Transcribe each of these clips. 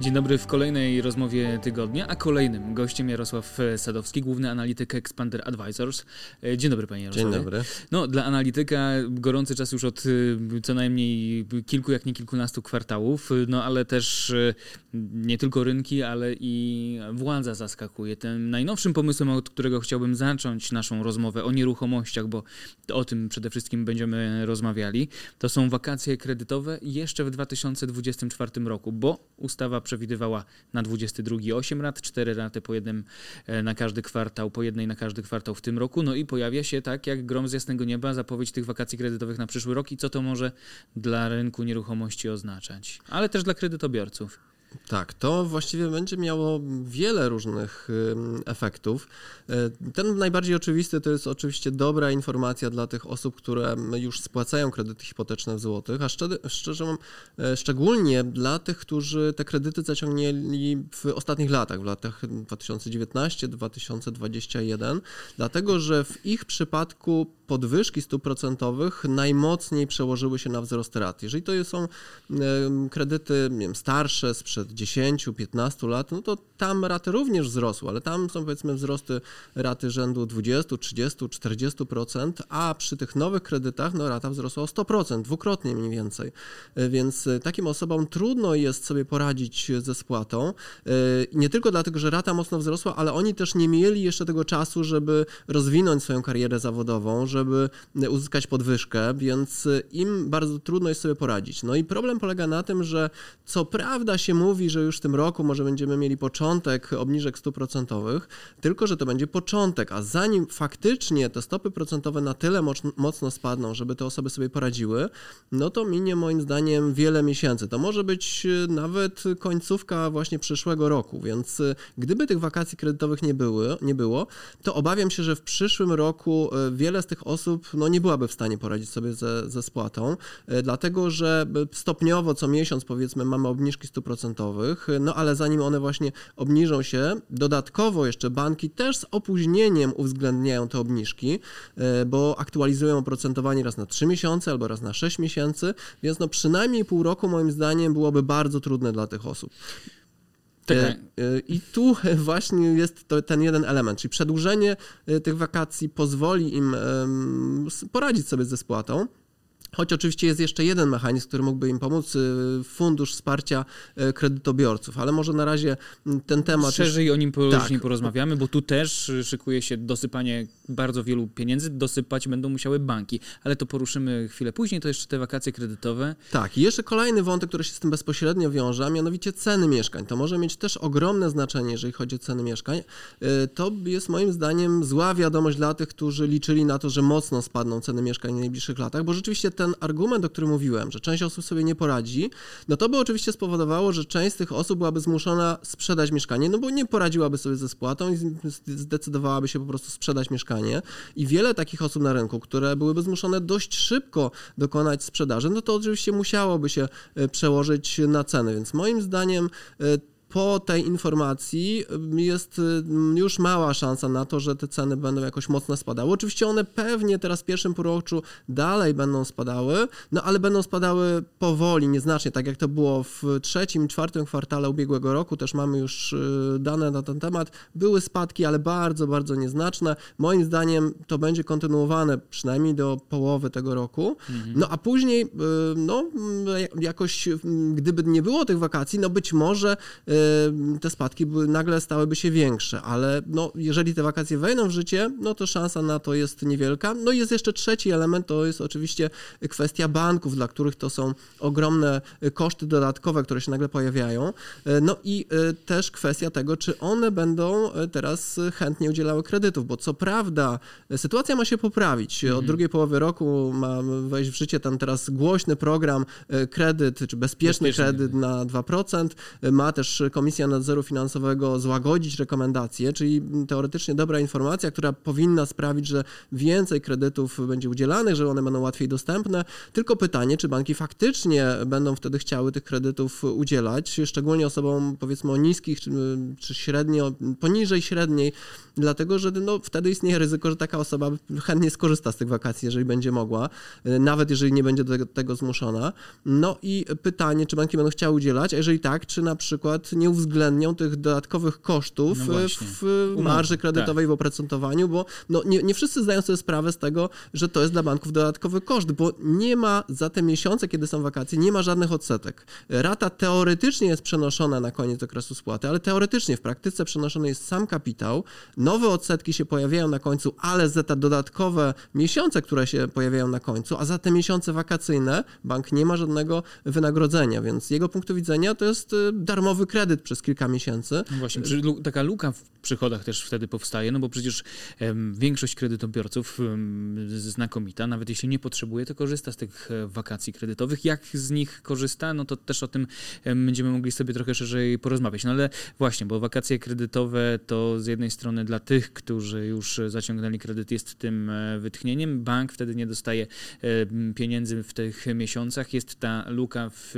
Dzień dobry w kolejnej rozmowie tygodnia, a kolejnym gościem Jarosław Sadowski, główny analityk Expander Advisors. Dzień dobry panie Jarosławie. Dzień dobry. No, dla analityka gorący czas już od y, co najmniej kilku, jak nie kilkunastu kwartałów, no ale też y, nie tylko rynki, ale i władza zaskakuje. Tym najnowszym pomysłem, od którego chciałbym zacząć naszą rozmowę o nieruchomościach, bo o tym przede wszystkim będziemy rozmawiali, to są wakacje kredytowe jeszcze w 2024 roku, bo ustawa przewidywała na 22 8 rat, 4 raty po jednym e, na każdy kwartał, po jednej na każdy kwartał w tym roku. No i pojawia się tak jak grom z jasnego nieba zapowiedź tych wakacji kredytowych na przyszły rok i co to może dla rynku nieruchomości oznaczać, ale też dla kredytobiorców. Tak, to właściwie będzie miało wiele różnych efektów. E, ten najbardziej oczywisty to jest oczywiście dobra informacja dla tych osób, które już spłacają kredyty hipoteczne w złotych, a szczerze, szczerze e, szczególnie dla tych, którzy te kredyty zaciągnęli w ostatnich latach, w latach 2019-2021, dlatego że w ich przypadku podwyżki stóp procentowych najmocniej przełożyły się na wzrost rat. Jeżeli to są kredyty nie wiem, starsze, sprzed sprzed 10-15 lat, no to tam raty również wzrosły, ale tam są powiedzmy wzrosty raty rzędu 20, 30, 40%, a przy tych nowych kredytach no rata wzrosła o 100%, dwukrotnie mniej więcej. E, więc e, takim osobom trudno jest sobie poradzić ze spłatą. E, nie tylko dlatego, że rata mocno wzrosła, ale oni też nie mieli jeszcze tego czasu, żeby rozwinąć swoją karierę zawodową, żeby uzyskać podwyżkę, więc im bardzo trudno jest sobie poradzić. No i problem polega na tym, że co prawda się mówi, mówi, że już w tym roku może będziemy mieli początek obniżek stóp procentowych, tylko że to będzie początek, a zanim faktycznie te stopy procentowe na tyle mocno spadną, żeby te osoby sobie poradziły, no to minie moim zdaniem wiele miesięcy. To może być e, nawet końcówka właśnie przyszłego roku, więc e, gdyby tych wakacji kredytowych nie, były, nie było, to obawiam się, że w przyszłym roku e, wiele z tych osób no, nie byłaby w stanie poradzić sobie ze, ze spłatą, dlatego że stopniowo co miesiąc powiedzmy mamy obniżki stóp procentowych, no ale zanim one właśnie obniżą się, dodatkowo jeszcze banki też z opóźnieniem uwzględniają te obniżki, e, bo aktualizują oprocentowanie raz na 3 miesiące albo raz na 6 miesięcy, więc no przynajmniej pół roku moim zdaniem byłoby bardzo trudne dla tych osób. E, e, I tu właśnie jest to, ten jeden element, czyli przedłużenie tych wakacji pozwoli im poradzić sobie ze spłatą. Choć oczywiście jest jeszcze jeden mechanizm, który mógłby im pomóc, y, fundusz wsparcia y, kredytobiorców, ale może na razie mm, ten temat. Szerzej już... o nim później tak. porozmawiamy, bo tu też szykuje się dosypanie bardzo wielu pieniędzy, dosypać będą musiały banki, ale to poruszymy chwilę później, to jeszcze te wakacje kredytowe. Tak, i jeszcze kolejny wątek, który się z tym bezpośrednio wiąże, a mianowicie ceny mieszkań. To może mieć też ogromne znaczenie, jeżeli chodzi o ceny mieszkań. Y, to jest moim zdaniem zła wiadomość dla tych, którzy liczyli na to, że mocno spadną ceny mieszkań w najbliższych latach, bo rzeczywiście ten argument, o którym mówiłem, że część osób sobie nie poradzi, no to by oczywiście spowodowało, że część z tych osób byłaby zmuszona sprzedać mieszkanie, no bo nie poradziłaby sobie ze spłatą i zdecydowałaby się po prostu sprzedać mieszkanie. I wiele takich osób na rynku, które byłyby zmuszone dość szybko dokonać sprzedaży, no to oczywiście musiałoby się e, przełożyć na ceny. Więc moim zdaniem e, po tej informacji jest y, już mała szansa na to, że te ceny będą jakoś mocno spadały. Oczywiście one pewnie teraz w pierwszym półroczu dalej będą spadały, no ale będą spadały powoli, nieznacznie, tak jak to było w trzecim, czwartym kwartale ubiegłego roku, też mamy już y, dane na ten temat. Były spadki, ale bardzo, bardzo nieznaczne. Moim zdaniem to będzie kontynuowane przynajmniej do połowy tego roku. Mhm. No a później, y, no jakoś, gdyby nie było tych wakacji, no być może te spadki były, nagle stałyby się większe, ale no, jeżeli te wakacje wejdą w życie, no to szansa na to jest niewielka. No i jest jeszcze trzeci element, to jest oczywiście kwestia banków, dla których to są ogromne koszty dodatkowe, które się nagle pojawiają. No i e, też kwestia tego, czy one będą teraz chętnie udzielały kredytów, bo co prawda sytuacja ma się poprawić. Od mhm. drugiej połowy roku ma wejść w życie ten teraz głośny program kredyt, czy bezpieczny, bezpieczny kredyt na 2%. Ma też Komisja Nadzoru Finansowego złagodzić rekomendacje, czyli teoretycznie dobra informacja, która powinna sprawić, że więcej kredytów będzie udzielanych, że one będą łatwiej dostępne. Tylko pytanie, czy banki faktycznie będą wtedy chciały tych kredytów udzielać, szczególnie osobom powiedzmy o niskich czy, czy średnio, poniżej średniej, dlatego że no, wtedy istnieje ryzyko, że taka osoba chętnie skorzysta z tych wakacji, jeżeli będzie mogła, nawet jeżeli nie będzie do tego, tego zmuszona. No i pytanie, czy banki będą chciały udzielać, a jeżeli tak, czy na przykład nie uwzględnią tych dodatkowych kosztów no w marży kredytowej, tak. w oprocentowaniu, bo no, nie, nie wszyscy zdają sobie sprawę z tego, że to jest dla banków dodatkowy koszt, bo nie ma za te miesiące, kiedy są wakacje, nie ma żadnych odsetek. Rata teoretycznie jest przenoszona na koniec okresu spłaty, ale teoretycznie w praktyce przenoszony jest sam kapitał, nowe odsetki się pojawiają na końcu, ale za te dodatkowe miesiące, które się pojawiają na końcu, a za te miesiące wakacyjne bank nie ma żadnego wynagrodzenia, więc jego punktu widzenia to jest y, darmowy kredyt przez kilka miesięcy. No właśnie, taka luka w przychodach też wtedy powstaje, no bo przecież większość kredytobiorców znakomita, nawet jeśli nie potrzebuje, to korzysta z tych e, wakacji kredytowych. Jak z nich korzysta, no to też o tym będziemy mogli sobie trochę szerzej porozmawiać. No ale właśnie, bo wakacje kredytowe to z jednej strony dla tych, którzy już zaciągnęli kredyt jest tym e, wytchnieniem, bank wtedy nie dostaje pieniędzy w tych miesiącach, jest ta luka w,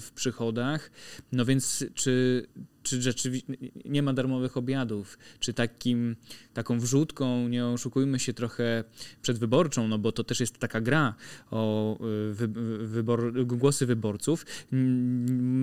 w przychodach, no więc czy czy rzeczywiście nie ma darmowych obiadów, czy takim, taką wrzutką, nie oszukujmy się trochę przedwyborczą, no bo to też jest taka gra o y, wy, wybor, głosy wyborców.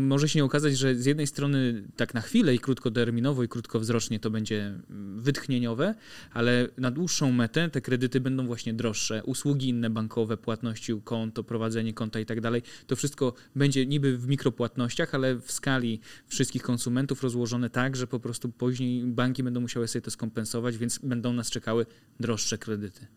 Może się okazać, że z jednej strony tak na chwilę i krótkoterminowo i krótkowzrocznie to będzie wytchnieniowe, ale na dłuższą metę te kredyty będą właśnie droższe, usługi inne bankowe, płatności konto, prowadzenie konta i tak dalej, to wszystko będzie niby w mikropłatnościach, ale w skali wszystkich konsumentów rozłożone tak, że po prostu później banki będą musiały sobie to skompensować, więc będą nas czekały droższe kredyty.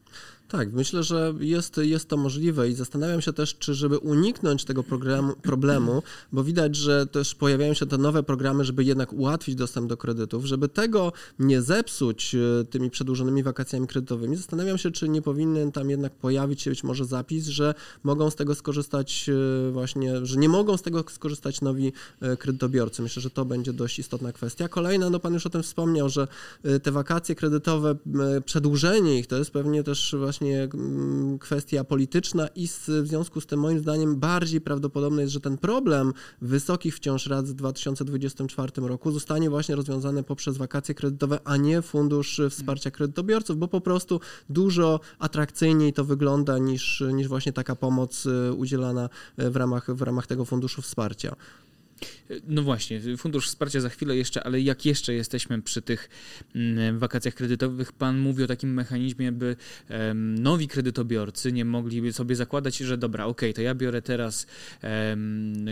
Tak, myślę, że jest, jest to możliwe i zastanawiam się też, czy żeby uniknąć tego programu, problemu, bo widać, że też pojawiają się te nowe programy, żeby jednak ułatwić dostęp do kredytów, żeby tego nie zepsuć e, tymi przedłużonymi wakacjami kredytowymi, zastanawiam się, czy nie powinien tam jednak pojawić się być może zapis, że mogą z tego skorzystać e, właśnie, że nie mogą z tego skorzystać nowi e, kredytobiorcy. Myślę, że to będzie dość istotna kwestia. Kolejna, no pan już o tym wspomniał, że te wakacje kredytowe, przedłużenie ich to jest pewnie też właśnie właśnie mm, kwestia polityczna i w związku z tym moim zdaniem bardziej prawdopodobne jest, że ten problem wysokich wciąż rat w 2024 roku zostanie właśnie rozwiązany poprzez wakacje kredytowe, a nie fundusz wsparcia kredytobiorców, bo po prostu dużo atrakcyjniej to wygląda niż, niż właśnie taka pomoc y, udzielana w ramach, w ramach tego funduszu wsparcia. No właśnie, fundusz wsparcia za chwilę jeszcze, ale jak jeszcze jesteśmy przy tych mm, wakacjach kredytowych, pan mówi o takim mechanizmie, by nowi kredytobiorcy nie mogli sobie zakładać, że dobra, ok, to ja biorę teraz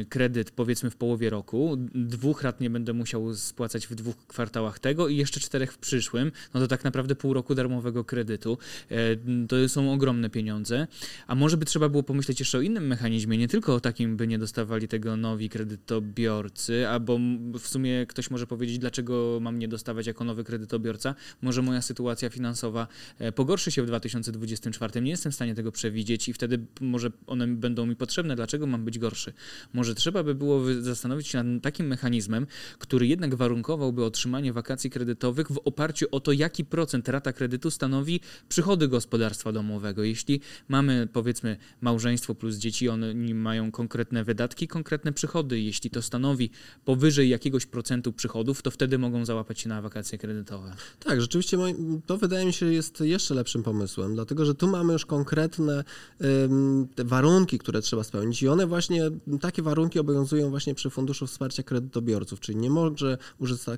kredyt powiedzmy w połowie roku, dwóch rat nie będę musiał spłacać w dwóch kwartałach tego i jeszcze czterech w przyszłym, no to tak naprawdę pół roku darmowego kredytu. E, to są ogromne pieniądze. A może by trzeba było pomyśleć jeszcze o innym mechanizmie, nie tylko o takim, by nie dostawali tego nowi kredytobiorcy, kredytobiorcy, albo w sumie ktoś może powiedzieć, dlaczego mam nie dostawać jako nowy kredytobiorca. Może moja sytuacja finansowa e, pogorszy się w 2024. Nie jestem w stanie tego przewidzieć i wtedy może one będą mi potrzebne. Dlaczego mam być gorszy? Może trzeba by było zastanowić się nad takim mechanizmem, który jednak warunkowałby otrzymanie wakacji kredytowych w oparciu o to, jaki procent rata kredytu stanowi przychody gospodarstwa domowego. Jeśli mamy powiedzmy małżeństwo plus dzieci, oni mają konkretne wydatki, konkretne przychody. Jeśli to stanowi powyżej jakiegoś procentu przychodów, to wtedy mogą załapać się na wakacje kredytowe. Tak, rzeczywiście to wydaje mi się jest jeszcze lepszym pomysłem, dlatego że tu mamy już konkretne warunki, które trzeba spełnić i one właśnie, takie warunki obowiązują właśnie przy Funduszu Wsparcia Kredytobiorców, czyli nie może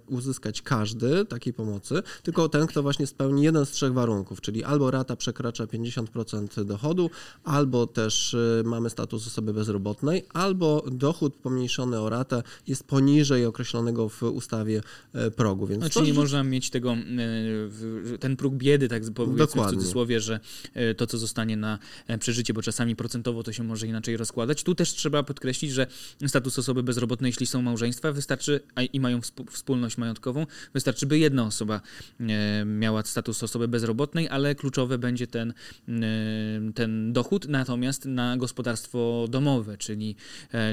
uzyskać każdy takiej pomocy, tylko ten, kto właśnie spełni jeden z trzech warunków, czyli albo rata przekracza 50% dochodu, albo też y, mamy status osoby bezrobotnej, albo dochód pomniejszony o ratę jest poniżej określonego w ustawie e, progu. Więc znaczy to, nie że... można mieć tego, e, ten próg biedy, tak powiedzmy w cudzysłowie, że e, to, co zostanie na przeżycie, bo czasami procentowo to się może inaczej rozkładać. Tu też trzeba podkreślić, że status osoby bezrobotnej, jeśli są małżeństwa, wystarczy i mają wspólność majątkową, wystarczy, by jedna osoba miała status osoby bezrobotnej, ale kluczowy będzie ten, ten dochód, natomiast na gospodarstwo domowe, czyli,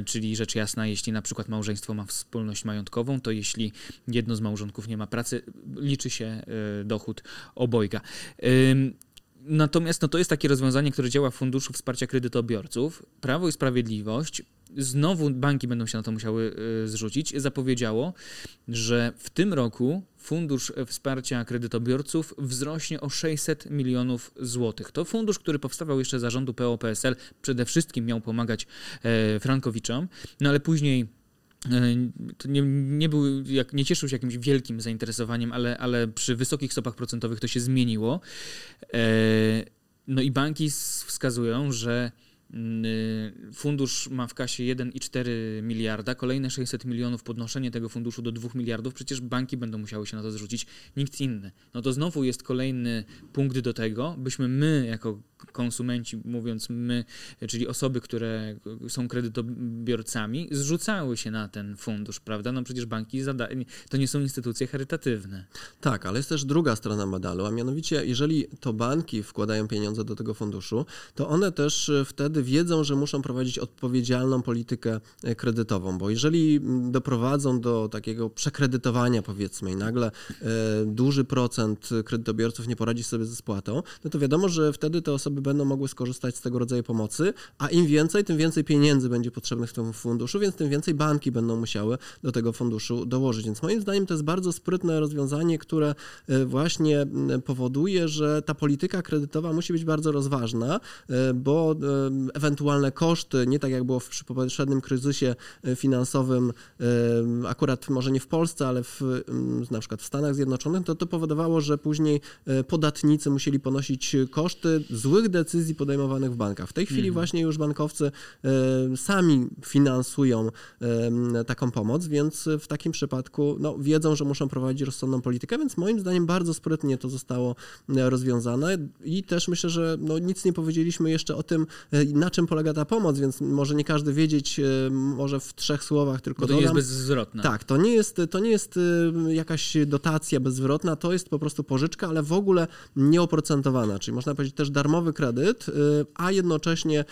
czyli rzecz jasna, jeśli na przykład małżeństwo małżeństwo ma wspólność majątkową, to jeśli jedno z małżonków nie ma pracy, liczy się dochód obojga. Natomiast no, to jest takie rozwiązanie, które działa w Funduszu Wsparcia Kredytobiorców. Prawo i Sprawiedliwość, znowu banki będą się na to musiały y, zrzucić, zapowiedziało, że w tym roku Fundusz Wsparcia Kredytobiorców wzrośnie o 600 milionów złotych. To fundusz, który powstawał jeszcze za rządu PO-PSL, przede wszystkim miał pomagać e, Frankowiczom, no ale później nie, nie, był, jak, nie cieszył się jakimś wielkim zainteresowaniem, ale, ale przy wysokich stopach procentowych to się zmieniło. E, no i banki wskazują, że fundusz ma w kasie 1,4 miliarda, kolejne 600 milionów podnoszenie tego funduszu do 2 miliardów, przecież banki będą musiały się na to zrzucić, nikt inny. No to znowu jest kolejny punkt do tego, byśmy my jako konsumenci, mówiąc my, czyli osoby, które są kredytobiorcami, zrzucały się na ten fundusz, prawda? No przecież banki to nie są instytucje charytatywne. Tak, ale jest też druga strona medalu, a mianowicie, jeżeli to banki wkładają pieniądze do tego funduszu, to one też e, wiedzą, że muszą prowadzić odpowiedzialną politykę e, kredytową, bo jeżeli doprowadzą do takiego przekredytowania, powiedzmy, i nagle e, duży procent kredytobiorców nie poradzi sobie ze spłatą, no to wiadomo, że wtedy te osoby będą mogły skorzystać z tego rodzaju pomocy, a im więcej, tym więcej pieniędzy będzie potrzebnych w tym funduszu, więc tym więcej banki będą musiały do tego funduszu dołożyć. Więc moim zdaniem to jest bardzo sprytne rozwiązanie, które e, właśnie powoduje, że ta polityka kredytowa musi być bardzo rozważna, bo ewentualne koszty, nie tak jak było przy poprzednim kryzysie finansowym, akurat może nie w Polsce, ale w, na przykład w Stanach Zjednoczonych, to to powodowało, że później podatnicy musieli ponosić koszty złych decyzji podejmowanych w bankach. W tej chwili mhm. właśnie już bankowcy e, sami finansują e, taką pomoc, więc w takim przypadku no, wiedzą, że muszą prowadzić rozsądną politykę, więc moim zdaniem bardzo sprytnie to zostało e, rozwiązane i też myślę, że no, nic nie powiedzieliśmy jeszcze o tym, na czym polega ta pomoc, więc może nie każdy wiedzieć, może w trzech słowach tylko Bo to dodam. nie jest bezzwrotna. Tak, to nie jest, to nie jest jakaś dotacja bezzwrotna, to jest po prostu pożyczka, ale w ogóle nieoprocentowana, czyli można powiedzieć też darmowy kredyt, y, a jednocześnie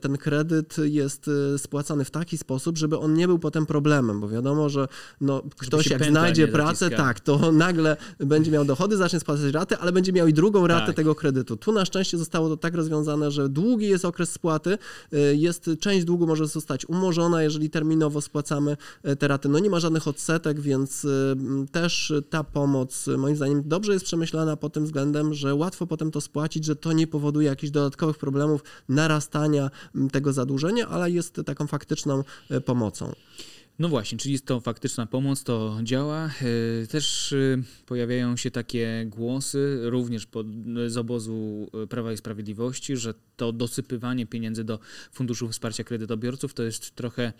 ten kredyt jest spłacany w taki sposób, żeby on nie był potem problemem, bo wiadomo, że no, ktoś jak znajdzie pracę, tak, to nagle będzie miał dochody, zacznie spłacać raty, ale będzie miał i drugą ratę tak. tego kredytu. Tu na szczęście zostało to tak rozwiązane, że długi jest okres spłaty, jest część długu może zostać umorzona, jeżeli terminowo spłacamy te raty. No nie ma żadnych odsetek, więc też ta pomoc moim zdaniem dobrze jest przemyślana pod tym względem, że łatwo potem to spłacić, że to nie powoduje jakichś dodatkowych problemów narastania tego zadłużenia, ale jest taką faktyczną e, pomocą. No właśnie, czyli jest to faktyczna pomoc, to działa. E, też e, pojawiają się takie głosy, również pod, z obozu Prawa i Sprawiedliwości, że to dosypywanie pieniędzy do Funduszu Wsparcia Kredytobiorców to jest trochę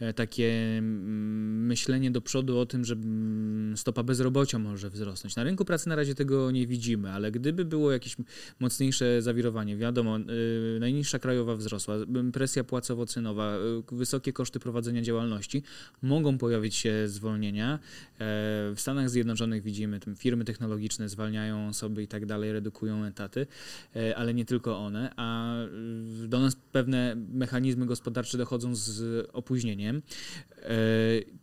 e, takie mm, myślenie do przodu o tym, że mm, stopa bezrobocia może wzrosnąć. Na rynku pracy na razie tego nie widzimy, ale gdyby było jakieś mocniejsze zawirowanie, wiadomo, najniższa krajowa wzrosła, presja płacowo-cenowa, wysokie koszty prowadzenia działalności, mogą pojawić się zwolnienia. E, w Stanach Zjednoczonych widzimy, firmy technologiczne zwalniają osoby i tak dalej, redukują etaty, e, ale nie tylko one, a do nas pewne mechanizmy gospodarcze dochodzą z opóźnieniem. E,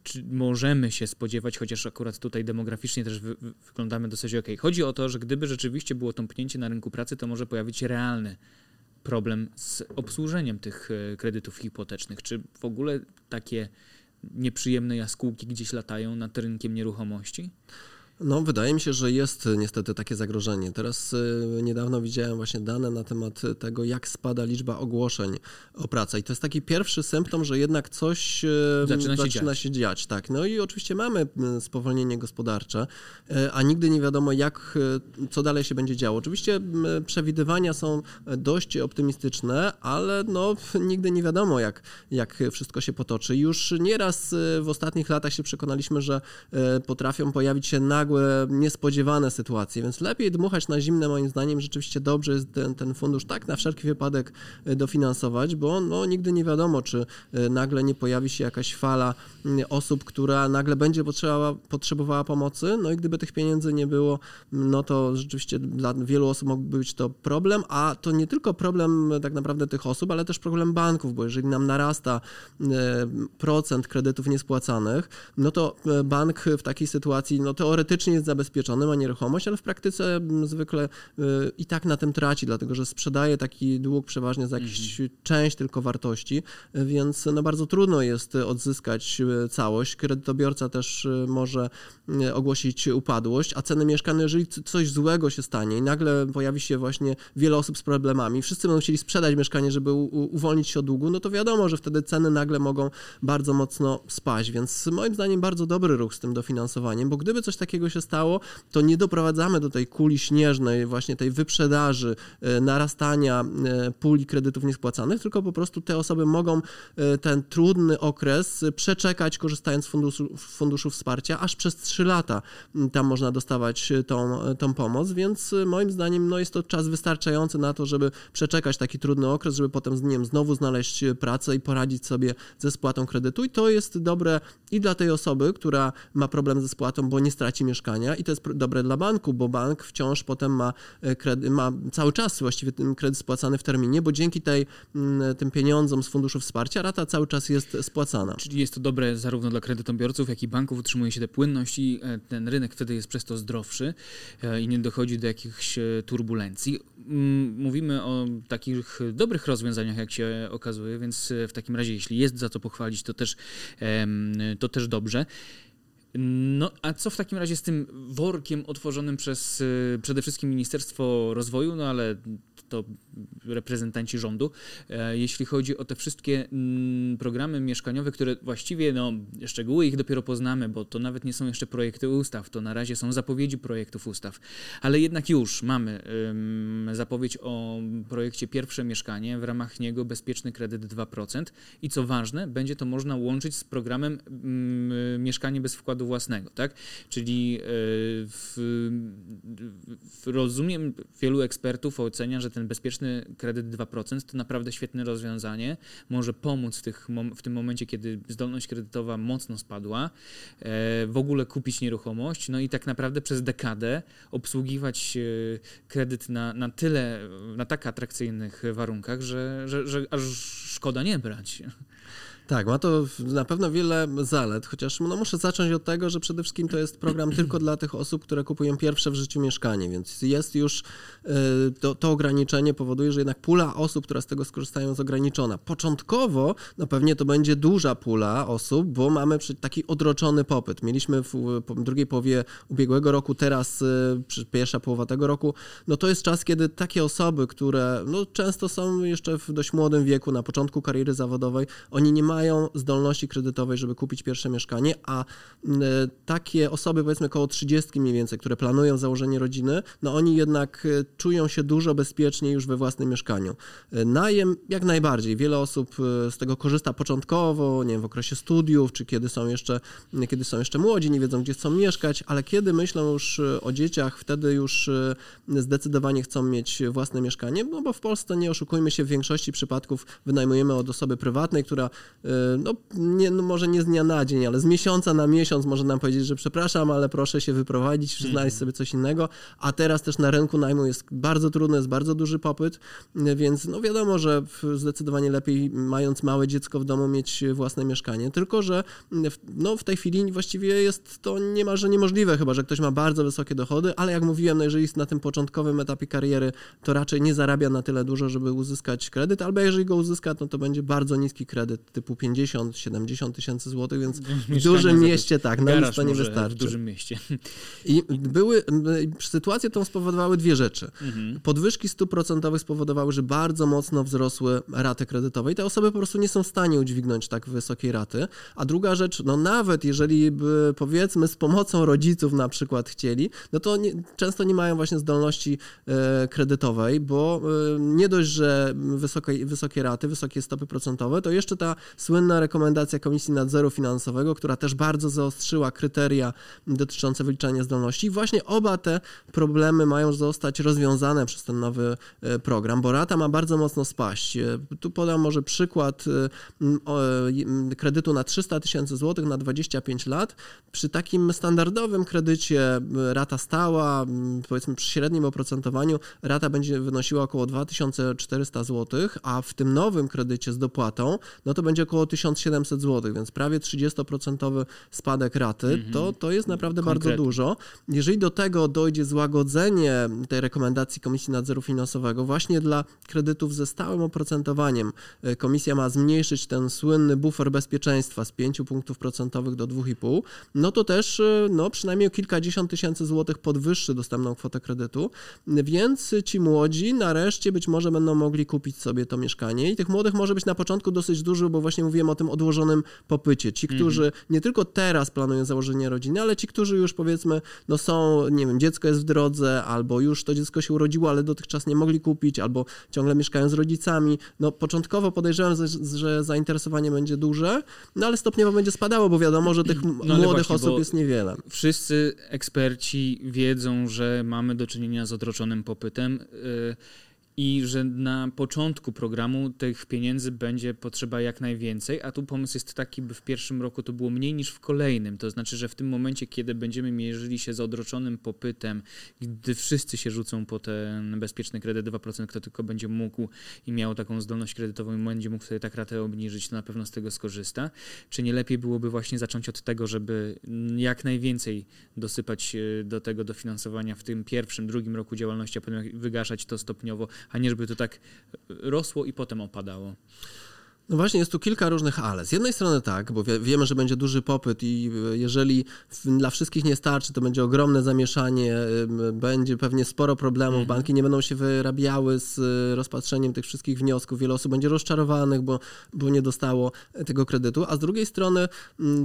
czy możemy się spodziewać, chociaż akurat tutaj demograficznie też wyglądamy dosyć ok. Chodzi o to, że gdyby rzeczywiście było tąpnięcie na rynku pracy, to może pojawić się realny problem z obsłużeniem tych kredytów hipotecznych. Czy w ogóle takie nieprzyjemne jaskółki gdzieś latają nad rynkiem nieruchomości? No, wydaje mi się, że jest niestety takie zagrożenie. Teraz y, niedawno widziałem właśnie dane na temat tego, jak spada liczba ogłoszeń o pracę. I to jest taki pierwszy symptom, że jednak coś y, zaczyna, się, zaczyna dziać. się, dziać. Tak. No i oczywiście mamy y, spowolnienie gospodarcze, a nigdy nie wiadomo, jak, co dalej się będzie działo. Oczywiście przewidywania są dość optymistyczne, ale no, nigdy nie wiadomo, jak, jak wszystko się potoczy. Już nieraz w ostatnich latach się przekonaliśmy, że potrafią pojawić się nagle nagłe, niespodziewane sytuacje, więc lepiej dmuchać na zimne moim zdaniem, rzeczywiście dobrze jest ten, ten fundusz tak na wszelki wypadek dofinansować, bo no, nigdy nie wiadomo, czy nagle nie pojawi się jakaś fala osób, która nagle będzie potrzebowała, potrzebowała pomocy, no i gdyby tych pieniędzy nie było, no to rzeczywiście dla wielu osób mógłby być to problem, a to nie tylko problem tak naprawdę tych osób, ale też problem banków, bo jeżeli nam narasta e, procent kredytów niespłacanych, no to e, bank w takiej sytuacji no teoretycznie jest zabezpieczony, ma nieruchomość, ale w praktyce zwykle e, i tak na tym traci, dlatego że sprzedaje taki dług przeważnie za jakąś mhm. część tylko wartości, więc no bardzo trudno jest odzyskać całość. Kredytobiorca też może ogłosić upadłość, a ceny mieszkania, jeżeli coś złego się stanie i nagle pojawi się właśnie wiele osób z problemami, wszyscy będą chcieli sprzedać mieszkanie, żeby uwolnić się od długu, no to wiadomo, że wtedy ceny nagle mogą bardzo mocno spaść, więc moim zdaniem bardzo dobry ruch z tym dofinansowaniem, bo gdyby coś takiego się stało, to nie doprowadzamy do tej kuli śnieżnej, właśnie tej wyprzedaży, e, narastania e, puli kredytów niespłacanych, tylko po prostu te osoby mogą e, ten trudny okres przeczekać, korzystając z funduszu, funduszu wsparcia, aż przez 3 lata tam można dostawać tą, tą pomoc, więc moim zdaniem no jest to czas wystarczający na to, żeby przeczekać taki trudny okres, żeby potem nie wiem, znowu znaleźć pracę i poradzić sobie ze spłatą kredytu. I to jest dobre i dla tej osoby, która ma problem ze spłatą, bo nie straci mieszkania i to jest dobre dla banku, bo bank wciąż potem ma, e, kredyt, ma cały czas właściwie ten kredyt spłacany w terminie, bo dzięki tej, mm, tym pieniądzom z funduszu wsparcia rata cały czas jest spłacana. Czyli jest to dobre zarówno dla kredytobiorców, jak i banków, utrzymuje się tę płynność i e, ten rynek wtedy jest przez to zdrowszy e, i nie dochodzi do jakichś turbulencji. Mówimy o takich dobrych rozwiązaniach, jak się okazuje, więc w takim razie, jeśli jest za co pochwalić, to też, to też dobrze. No, a co w takim razie z tym workiem otworzonym przez e, przede wszystkim Ministerstwo Rozwoju, no ale to reprezentanci rządu, e, jeśli chodzi o te wszystkie mm, programy mieszkaniowe, które właściwie, no, szczegóły ich dopiero poznamy, bo to nawet nie są jeszcze projekty ustaw, to na razie są zapowiedzi projektów ustaw, ale jednak już mamy zapowiedź o projekcie Pierwsze Mieszkanie, w ramach niego bezpieczny kredyt 2% i co ważne, będzie to można łączyć z programem mm, Mieszkanie bez wkładu własnego, tak? Czyli e, w, w, rozumiem, wielu ekspertów ocenia, że ten bezpieczny kredyt 2% to naprawdę świetne rozwiązanie. Może pomóc w, tych, w tym momencie, kiedy zdolność kredytowa mocno spadła, e, w ogóle kupić nieruchomość, no i tak naprawdę przez dekadę obsługiwać e, kredyt na, na tyle, na tak atrakcyjnych warunkach, że, że, że aż szkoda nie brać. Tak, ma to na pewno wiele zalet, chociaż no, muszę zacząć od tego, że przede wszystkim to jest program tylko dla tych osób, które kupują pierwsze w życiu mieszkanie, więc jest już y, to, to ograniczenie powoduje, że jednak pula osób, które z tego skorzystają jest ograniczona. Początkowo no pewnie to będzie duża pula osób, bo mamy taki odroczony popyt. Mieliśmy w drugiej połowie ubiegłego roku, teraz y, pierwsza połowa tego roku, no to jest czas, kiedy takie osoby, które no, często są jeszcze w dość młodym wieku, na początku kariery zawodowej, oni nie mają mają zdolności kredytowej, żeby kupić pierwsze mieszkanie, a takie osoby, powiedzmy około 30 mniej więcej, które planują założenie rodziny, no oni jednak e, czują się dużo bezpieczniej już we własnym mieszkaniu. E, najem jak najbardziej. Wiele osób e, z tego korzysta początkowo, nie wiem, w okresie studiów, czy kiedy są jeszcze, kiedy są jeszcze młodzi, nie wiedzą, gdzie chcą mieszkać, ale kiedy myślą już o dzieciach, wtedy już zdecydowanie chcą mieć własne mieszkanie, no bo w Polsce, nie oszukujmy się, w większości przypadków wynajmujemy od osoby prywatnej, która no, nie, no może nie z dnia na dzień, ale z miesiąca na miesiąc może nam powiedzieć, że przepraszam, ale proszę się wyprowadzić, znaleźć mhm. sobie coś innego, a teraz też na rynku najmu jest bardzo trudno, jest bardzo duży popyt, y, więc no wiadomo, że zdecydowanie lepiej mając małe dziecko w domu mieć własne mieszkanie, tylko że w, no, w tej chwili właściwie jest to niemalże niemożliwe, chyba że ktoś ma bardzo wysokie dochody, ale jak mówiłem, no jeżeli jest na tym początkowym etapie kariery, to raczej nie zarabia na tyle dużo, żeby uzyskać kredyt, albo jeżeli go uzyska, no to będzie bardzo niski kredyt typu 50-70 tysięcy złotych, więc w dużym mieście tak, na nic to nie wystarczy. W dużym mieście. I były, sytuację tą spowodowały dwie rzeczy. Mhm. Podwyżki stóp procentowych spowodowały, że bardzo mocno wzrosły raty kredytowe i te osoby po prostu nie są w stanie udźwignąć tak wysokiej raty. A druga rzecz, no nawet jeżeli by powiedzmy z pomocą rodziców na przykład chcieli, no to nie, często nie mają właśnie zdolności e, kredytowej, bo e, nie dość, że wysokie, wysokie raty, wysokie stopy procentowe, to jeszcze ta słynna rekomendacja Komisji Nadzoru Finansowego, która też bardzo zaostrzyła kryteria dotyczące wyliczania zdolności. I właśnie oba te problemy mają zostać rozwiązane przez ten nowy e, program, bo rata ma bardzo mocno spaść. E, tu podam może przykład e, kredytu na 300 tysięcy złotych na 25 lat. Przy takim standardowym kredycie rata stała, powiedzmy przy średnim oprocentowaniu, rata będzie wynosiła około 2400 zł, a w tym nowym kredycie z dopłatą, no to będzie około 1700 zł, więc prawie 30% spadek raty, mm -hmm. to, to jest naprawdę Konkretnie. bardzo dużo. Jeżeli do tego dojdzie złagodzenie tej rekomendacji Komisji Nadzoru Finansowego właśnie dla kredytów ze stałym oprocentowaniem, e, komisja ma zmniejszyć ten słynny bufor bezpieczeństwa z 5 punktów procentowych do 2,5, no to też e, no, przynajmniej o kilkadziesiąt tysięcy złotych podwyższy dostępną kwotę kredytu, więc ci młodzi nareszcie być może będą mogli kupić sobie to mieszkanie i tych młodych może być na początku dosyć dużo, bo właśnie mówiłem o tym odłożonym popycie. Ci, którzy mm nie tylko teraz planują założenie rodziny, ale ci, którzy już powiedzmy, no są, nie wiem, dziecko jest w drodze, albo już to dziecko się urodziło, ale dotychczas nie mogli kupić, albo ciągle mieszkają z rodzicami. No początkowo podejrzewam, że zainteresowanie będzie duże, no ale stopniowo będzie spadało, bo wiadomo, że tych no, młodych właśnie, osób jest niewiele. Wszyscy eksperci wiedzą, że mamy do czynienia z odroczonym popytem. Yy i że na początku programu tych pieniędzy będzie potrzeba jak najwięcej, a tu pomysł jest taki, by w pierwszym roku to było mniej niż w kolejnym. To znaczy, że w tym momencie, kiedy będziemy mierzyli się z odroczonym popytem, gdy wszyscy się rzucą po ten bezpieczny kredyt 2%, kto tylko będzie mógł i miał taką zdolność kredytową i będzie mógł sobie tak ratę obniżyć, to na pewno z tego skorzysta. Czy nie lepiej byłoby właśnie zacząć od tego, żeby jak najwięcej dosypać e, do tego dofinansowania w tym pierwszym, drugim roku działalności, a potem wygaszać to stopniowo, a nie żeby to tak rosło i potem opadało. No właśnie, jest tu kilka różnych ale. Z jednej strony tak, bo wie, wiemy, że będzie duży popyt i e, jeżeli dla wszystkich nie starczy, to będzie ogromne zamieszanie, będzie pewnie sporo problemów, mhm. banki nie będą się wyrabiały z e, rozpatrzeniem tych wszystkich wniosków, wiele osób będzie rozczarowanych, bo, bo nie dostało tego kredytu, a z drugiej strony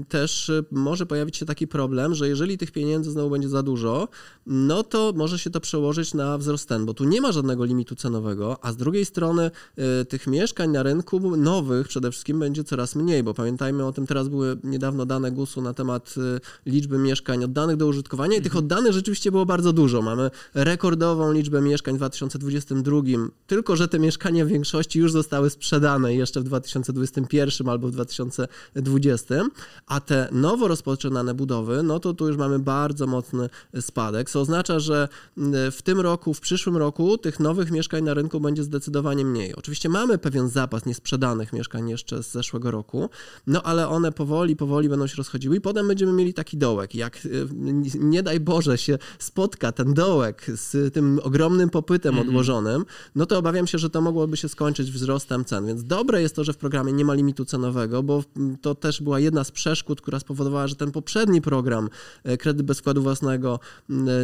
też e, może pojawić się taki problem, że jeżeli tych pieniędzy znowu będzie za dużo, no to może się to przełożyć na wzrost cen, bo tu nie ma żadnego limitu cenowego, a z drugiej strony tych mieszkań na rynku nowych nowych przede wszystkim będzie coraz mniej, bo pamiętajmy o tym, teraz były niedawno dane GUS-u na temat y, liczby mieszkań oddanych do użytkowania i tych mhm. oddanych rzeczywiście było bardzo dużo. Mamy rekordową liczbę mieszkań w 2022, tylko że te mieszkania w większości już zostały sprzedane jeszcze w 2021 albo w 2020, a te nowo rozpoczynane budowy, no to tu już mamy bardzo mocny spadek, co oznacza, że y, w tym roku, w przyszłym roku tych nowych mieszkań na rynku będzie zdecydowanie mniej. Oczywiście mamy pewien zapas niesprzedanych mieszkań, mieszkań jeszcze z zeszłego roku, no ale one powoli, powoli będą się rozchodziły i potem będziemy mieli taki dołek. Jak y, nie daj Boże się spotka ten dołek z tym ogromnym popytem mm -hmm. odłożonym, no to obawiam się, że to mogłoby się skończyć wzrostem cen. Więc dobre jest to, że w programie nie ma limitu cenowego, bo to też była jedna z przeszkód, która spowodowała, że ten poprzedni program e, kredyt bez wkładu własnego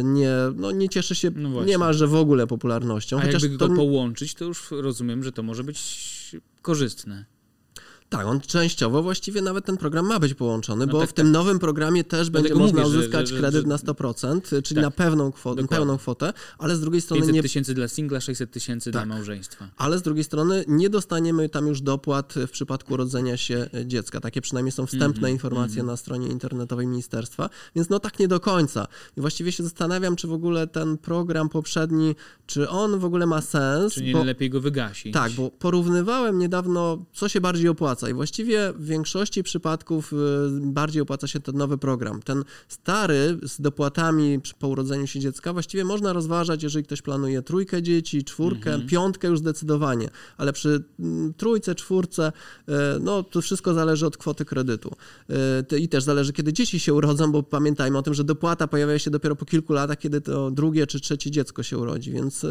nie, no, nie cieszy się no niemalże w ogóle popularnością. A Chociaż jakby go to... połączyć, to już rozumiem, że to może być korzystne. Tak, on częściowo właściwie nawet ten program ma być połączony, no bo tak, w tym tak. nowym programie też będzie można mówię, uzyskać że, że, kredyt na 100%, czyli tak, na pewną kwotę, pełną kwotę, ale z drugiej strony 500 nie... tysięcy dla singla, 600 tysięcy dla tak. małżeństwa. Ale z drugiej strony nie dostaniemy tam już dopłat w przypadku urodzenia się dziecka. Takie przynajmniej są wstępne mm -hmm, informacje mm -hmm. na stronie internetowej ministerstwa, więc no tak nie do końca. I właściwie się zastanawiam, czy w ogóle ten program poprzedni, czy on w ogóle ma sens. Czy nie bo... lepiej go wygasić. Tak, bo porównywałem niedawno, co się bardziej opłaca opłaca i właściwie w większości przypadków y, bardziej opłaca się ten nowy program. Ten stary z dopłatami po urodzeniu się dziecka właściwie można rozważać, jeżeli ktoś planuje trójkę dzieci, czwórkę, mhm. piątkę już zdecydowanie, ale przy mm, trójce, czwórce, y, no to wszystko zależy od kwoty kredytu. Y, I też zależy, kiedy dzieci się urodzą, bo pamiętajmy o tym, że dopłata pojawia się dopiero po kilku latach, kiedy to drugie czy trzecie dziecko się urodzi, więc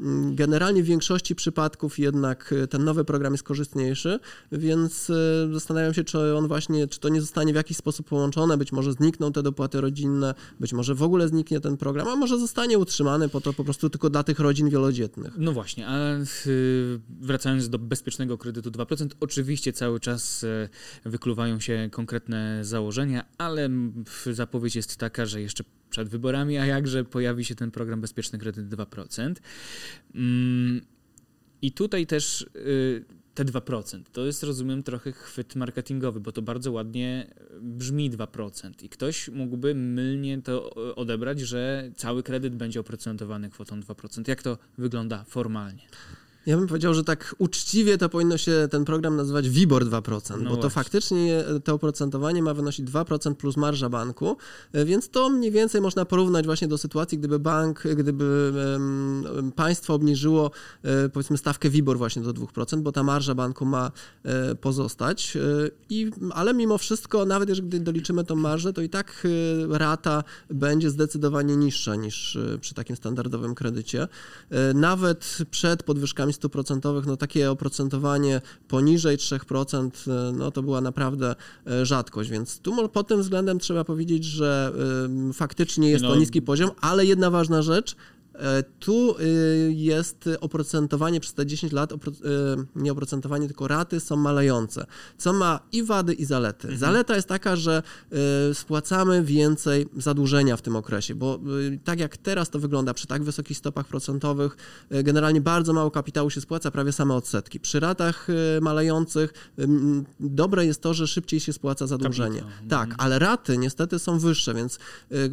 mm, generalnie w większości przypadków jednak ten nowy program jest korzystniejszy, więc więc e, zastanawiam się, czy on właśnie, czy to nie zostanie w jakiś sposób połączone, być może znikną te dopłaty rodzinne, być może w ogóle zniknie ten program, a może zostanie utrzymany po to po prostu tylko dla tych rodzin wielodzietnych. No właśnie, a y, wracając do bezpiecznego kredytu 2%, oczywiście cały czas e, wykluwają się konkretne założenia, ale zapowiedź jest taka, że jeszcze przed wyborami, a jakże pojawi się ten program Bezpieczny Kredyt 2%. Mm, I tutaj też y, te 2%. To jest, rozumiem, trochę chwyt marketingowy, bo to bardzo ładnie brzmi 2%. I ktoś mógłby mylnie to odebrać, że cały kredyt będzie oprocentowany kwotą 2%. Jak to wygląda formalnie? Ja bym powiedział, że tak uczciwie to powinno się ten program nazywać WIBOR 2%, no bo właśnie. to faktycznie to oprocentowanie ma wynosić 2% plus marża banku, e, więc to mniej więcej można porównać właśnie do sytuacji, gdyby bank, gdyby um, państwo obniżyło um, powiedzmy stawkę WIBOR właśnie do 2%, bo ta marża banku ma um, pozostać, i, ale mimo wszystko, nawet jeżeli doliczymy tą marżę, to i tak rata będzie zdecydowanie niższa niż przy takim standardowym kredycie. Nawet przed podwyżkami stopami stuprocentowych, no takie oprocentowanie poniżej 3%, e, no to była naprawdę e, rzadkość, więc tu pod tym względem trzeba powiedzieć, że faktycznie jest no. to niski poziom, ale jedna ważna rzecz, E, tu y, jest oprocentowanie przez te 10 lat, y, nie oprocentowanie, tylko raty są malejące, co ma i wady, i zalety. Mhm. Zaleta jest taka, że y, spłacamy więcej zadłużenia w tym okresie, bo tak jak teraz to wygląda przy tak wysokich stopach procentowych, generalnie bardzo mało kapitału się spłaca, prawie same odsetki. Przy ratach malejących dobre jest to, że szybciej się spłaca zadłużenie. Kapitał. Tak, mhm. ale raty niestety są wyższe, więc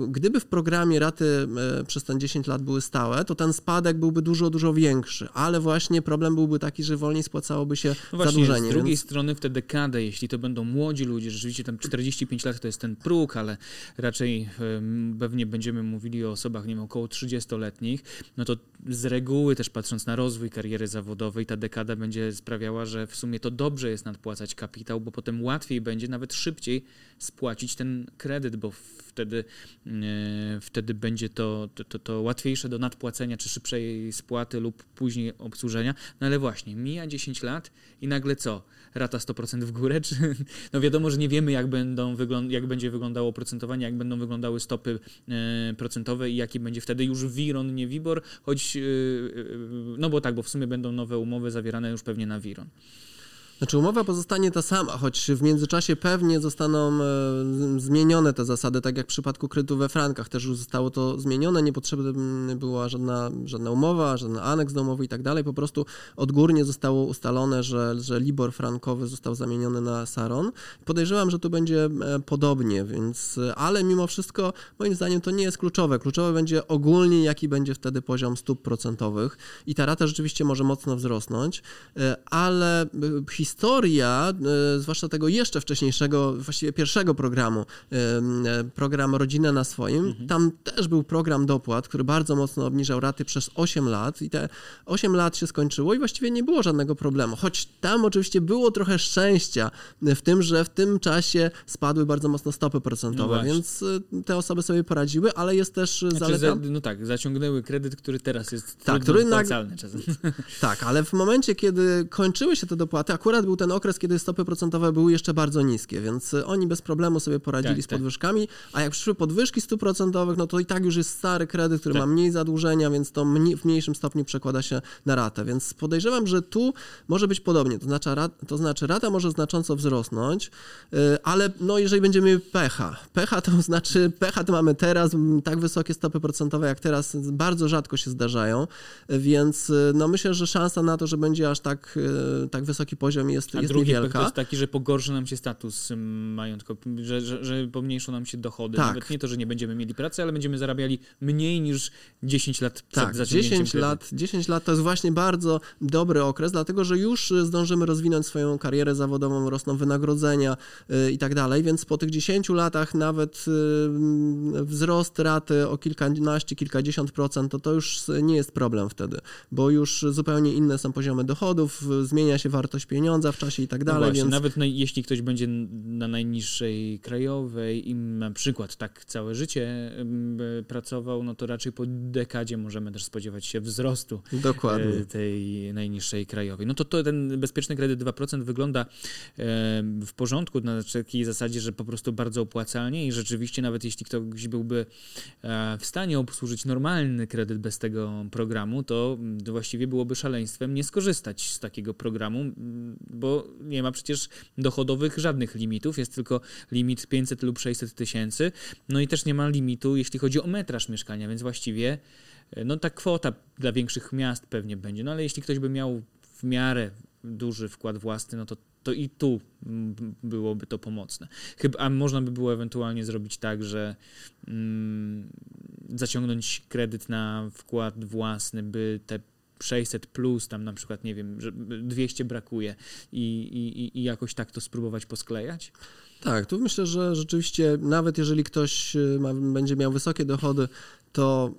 gdyby w programie raty przez ten 10 lat były stałe, to ten spadek byłby dużo, dużo większy, ale właśnie problem byłby taki, że wolniej spłacałoby się no właśnie, zadłużenie. Z drugiej więc... strony w tę dekadę, jeśli to będą młodzi ludzie, rzeczywiście tam 45 lat to jest ten próg, ale raczej pewnie będziemy mówili o osobach, nie wiem, około 30-letnich, no to z reguły też patrząc na rozwój kariery zawodowej, ta dekada będzie sprawiała, że w sumie to dobrze jest nadpłacać kapitał, bo potem łatwiej będzie nawet szybciej spłacić ten kredyt, bo wtedy, e, wtedy będzie to, to, to łatwiejsze do nadpłacenia, czy szybszej spłaty lub później obsłużenia. No ale właśnie, mija 10 lat i nagle co? Rata 100% w górę? Czy, no wiadomo, że nie wiemy, jak, będą jak będzie wyglądało oprocentowanie, jak będą wyglądały stopy e, procentowe i jaki będzie wtedy już WIRON, nie WIBOR, choć, e, no bo tak, bo w sumie będą nowe umowy zawierane już pewnie na WIRON. Znaczy umowa pozostanie ta sama, choć w międzyczasie pewnie zostaną e, zmienione te zasady, tak jak w przypadku kredytu we frankach też już zostało to zmienione, niepotrzebna była żadna, żadna umowa, żaden aneks do umowy i tak dalej, po prostu odgórnie zostało ustalone, że, że Libor frankowy został zamieniony na Saron. Podejrzewam, że tu będzie e, podobnie, więc, ale mimo wszystko moim zdaniem to nie jest kluczowe. Kluczowe będzie ogólnie jaki będzie wtedy poziom stóp procentowych i ta rata rzeczywiście może mocno wzrosnąć, e, ale historia historia, e, zwłaszcza tego jeszcze wcześniejszego, właściwie pierwszego programu, e, e, program Rodzina na swoim, mhm. tam też był program dopłat, który bardzo mocno obniżał raty przez 8 lat i te 8 lat się skończyło i właściwie nie było żadnego problemu. Choć tam oczywiście było trochę szczęścia w tym, że w tym czasie spadły bardzo mocno stopy procentowe, no więc te osoby sobie poradziły, ale jest też znaczy, zaleta... Za, no tak, zaciągnęły kredyt, który teraz jest tak, który na... Tak, ale w momencie, kiedy kończyły się te dopłaty, akurat akurat był ten okres, kiedy stopy procentowe były jeszcze bardzo niskie, więc oni bez problemu sobie poradzili tak, z tak. podwyżkami, a jak przyszły podwyżki stóp procentowych, no to i tak już jest stary kredyt, który tak. ma mniej zadłużenia, więc to mniej, w mniejszym stopniu przekłada się na ratę, więc podejrzewam, że tu może być podobnie, to znaczy, to znaczy rata może znacząco wzrosnąć, y, ale no jeżeli będziemy mieli pecha, pecha to znaczy, pecha to mamy teraz, tak wysokie stopy procentowe jak teraz bardzo rzadko się zdarzają, więc y, no myślę, że szansa na to, że będzie aż tak, y, tak wysoki poziom jest, A jest drugi niewielka. jest taki, że pogorszy nam się status majątkowy, że, że, że pomniejszą nam się dochody. Tak. Nawet nie to, że nie będziemy mieli pracy, ale będziemy zarabiali mniej niż 10 lat przed tak, 10 lat, 10 lat to jest właśnie bardzo dobry okres, dlatego że już zdążymy rozwinąć swoją karierę zawodową, rosną wynagrodzenia yy, i tak dalej, więc po tych 10 latach nawet yy, wzrost raty o kilkanaście, kilkadziesiąt procent, to to już nie jest problem wtedy, bo już zupełnie inne są poziomy dochodów, zmienia się wartość pieniądza, w czasie i tak no dalej. No właśnie, więc... Nawet na, jeśli ktoś będzie na najniższej krajowej i na przykład tak całe życie pracował, no to raczej po dekadzie możemy też spodziewać się wzrostu Dokładnie. E, tej najniższej krajowej. No to, to ten bezpieczny kredyt 2% wygląda w porządku na takiej zasadzie, że po prostu bardzo opłacalnie i rzeczywiście nawet jeśli ktoś byłby e, w stanie obsłużyć normalny kredyt bez tego programu, to właściwie byłoby szaleństwem nie skorzystać z takiego programu, bo nie ma przecież dochodowych żadnych limitów, jest tylko limit 500 lub 600 tysięcy, no i też nie ma limitu, jeśli chodzi o metraż mieszkania, więc właściwie no ta kwota dla większych miast pewnie będzie, no ale jeśli ktoś by miał w miarę duży wkład własny, no to, to i tu byłoby to pomocne. Chyba, a można by było ewentualnie zrobić tak, że mm, zaciągnąć kredyt na wkład własny, by te 600 plus, tam na przykład, nie wiem, że 200 brakuje i, i, i jakoś tak to spróbować posklejać? Tak, tu myślę, że rzeczywiście nawet jeżeli ktoś y, ma, będzie miał wysokie dochody, to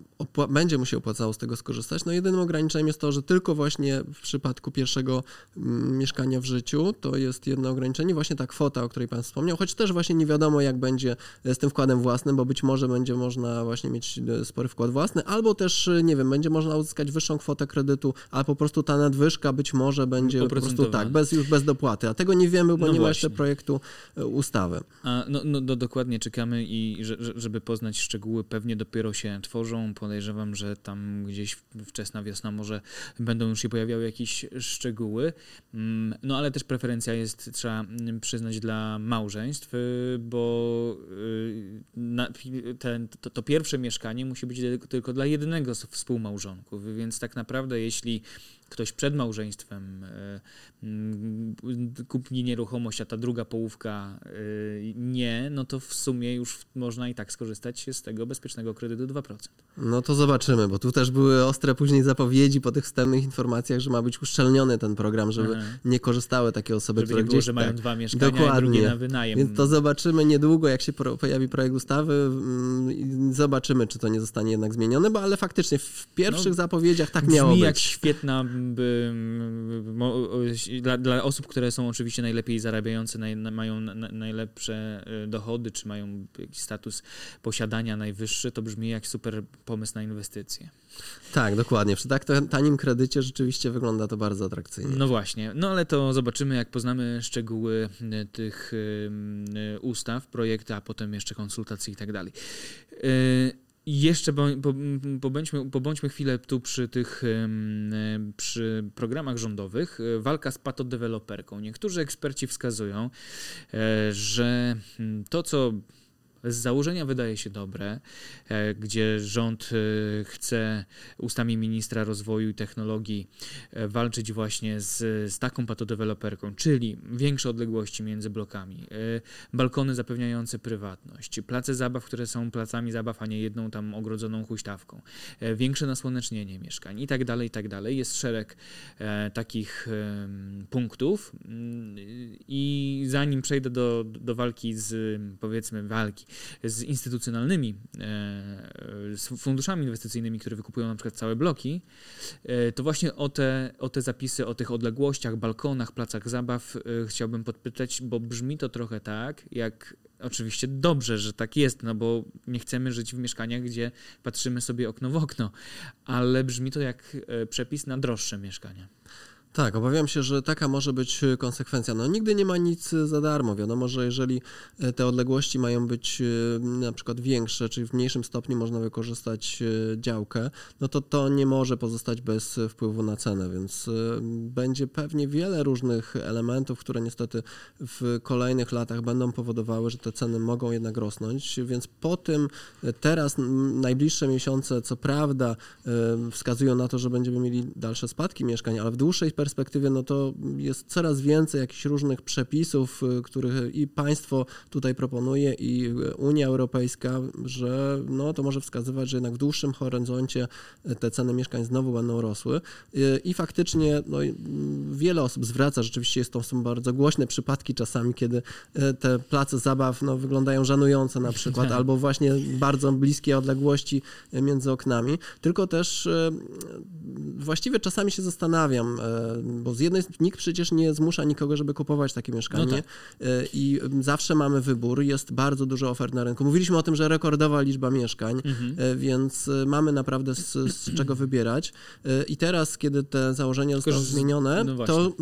będzie mu się opłacało z tego skorzystać. No jedynym ograniczeniem jest to, że tylko właśnie w przypadku pierwszego mm, mieszkania w życiu to jest jedno ograniczenie, właśnie ta kwota, o której Pan wspomniał, choć też właśnie nie wiadomo jak będzie z tym wkładem własnym, bo być może będzie można właśnie mieć e, spory wkład własny, albo też, e, nie wiem, będzie można uzyskać wyższą kwotę kredytu, a po prostu ta nadwyżka być może będzie po prostu tak, bez, już bez dopłaty, a tego nie wiemy, bo no nie właśnie. ma jeszcze projektu e, ustawy. A, no, no, no dokładnie czekamy i żeby poznać szczegóły pewnie dopiero się tworzą, podejrzewam, że tam gdzieś wczesna wiosna może będą już się pojawiały jakieś szczegóły. Mm, no ale też preferencja jest, trzeba przyznać, dla małżeństw, y, bo y, ten, to, to pierwsze mieszkanie musi być tylko dla jednego z współmałżonków, więc tak naprawdę jeśli ktoś przed małżeństwem e, kupi nieruchomość, a ta druga połówka e, nie, no to w sumie już można i tak skorzystać z tego bezpiecznego kredytu 2%. No to zobaczymy, bo tu też były ostre później zapowiedzi po tych wstępnych informacjach, że ma być uszczelniony ten program, żeby Aha. nie korzystały takie osoby, żeby które nie było, gdzieś... że mają tak, dwa mieszkania dokładnie. drugie na wynajem. Więc to zobaczymy niedługo, jak się pojawi projekt ustawy mm, i zobaczymy, czy to nie zostanie jednak zmienione, bo ale faktycznie w pierwszych no, zapowiedziach tak miało być. jak świetna dla, dla, osób, które są oczywiście najlepiej zarabiające, naj, mają na, najlepsze e, dochody, czy mają jakiś status posiadania najwyższy, to brzmi jak super pomysł na inwestycje. Tak, dokładnie. Przy tak tanim kredycie rzeczywiście wygląda to bardzo atrakcyjnie. No właśnie. No ale to zobaczymy, jak poznamy szczegóły e, tych e, ustaw, projektu, a potem jeszcze konsultacji i tak dalej. Jeszcze pobądźmy, pobądźmy chwilę tu przy tych przy programach rządowych. Walka z patodeweloperką. Niektórzy eksperci wskazują, e, że to, co z założenia wydaje się dobre, e, gdzie rząd e, chce ustami ministra rozwoju i technologii e, walczyć właśnie z, z taką patodeweloperką, czyli większe odległości między blokami, balkony zapewniające prywatność, place zabaw, które są placami zabaw, a nie jedną tam ogrodzoną huśtawką, większe nasłonecznienie mieszkań i tak dalej, i tak dalej. Jest szereg takich punktów mm, i zanim przejdę do, do walki z, powiedzmy, walki, z instytucjonalnymi, e, z funduszami inwestycyjnymi, które wykupują na przykład całe bloki, e, to właśnie o te, o te zapisy, o tych odległościach, balkonach, placach zabaw e, chciałbym podpytać, bo brzmi to trochę tak, jak oczywiście dobrze, że tak jest, no bo nie chcemy żyć w mieszkaniach, gdzie patrzymy sobie okno w okno, ale brzmi to jak przepis na droższe mieszkania. Tak, obawiam się, że taka może być e, konsekwencja. No, nigdy nie ma nic e, za darmo. Wiadomo, że jeżeli e, te odległości mają być na przykład większe, czyli w mniejszym stopniu można wykorzystać działkę, no to to nie może pozostać bez wpływu na cenę, więc będzie pewnie wiele różnych elementów, które niestety w kolejnych latach będą powodowały, że te ceny mogą jednak rosnąć, więc po tym teraz najbliższe miesiące, co prawda, wskazują na to, że będziemy mieli dalsze spadki mieszkań, ale w dłuższej perspektywie, no to jest coraz więcej jakichś różnych przepisów, y, których i państwo tutaj proponuje, i Unia Europejska, że no to może wskazywać, że jednak w dłuższym horyzoncie te ceny mieszkań znowu będą rosły. Y, I faktycznie no, wiele osób zwraca, rzeczywiście jest to, są bardzo głośne przypadki czasami, kiedy y, te place zabaw no, wyglądają żenujące na przykład, tak. albo właśnie bardzo bliskie odległości między oknami. Tylko też właściwie czasami się zastanawiam, bo z jednej strony nikt przecież nie zmusza nikogo, żeby kupować takie mieszkanie no tak. E, i zawsze mamy wybór, jest bardzo dużo ofert na rynku. Mówiliśmy o tym, że rekordowa liczba mieszkań, mhm. E, więc e, mamy naprawdę z, z, czego wybierać i teraz, kiedy te założenia zostały zmienione, no to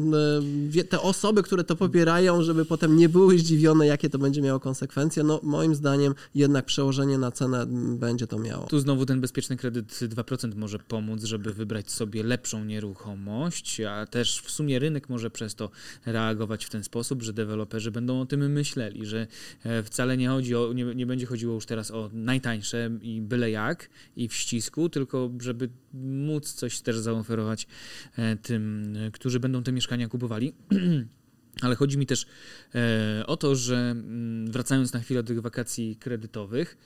te osoby, które to popierają, żeby potem nie były zdziwione, jakie to będzie miało konsekwencje, no moim zdaniem jednak przełożenie na cenę będzie to miało. Tu znowu ten bezpieczny kredyt 2% może pomóc, żeby wybrać sobie lepszą nieruchomość, a też w sumie rynek może przez to reagować w ten sposób, że deweloperzy będą o tym myśleli, że e, wcale nie chodzi o, nie, nie będzie chodziło już teraz o najtańsze i byle jak i w ścisku, tylko żeby móc coś też zaoferować e, tym, którzy będą te mieszkania kupowali. Ale chodzi mi też e, o to, że mm, wracając na chwilę do tych wakacji kredytowych,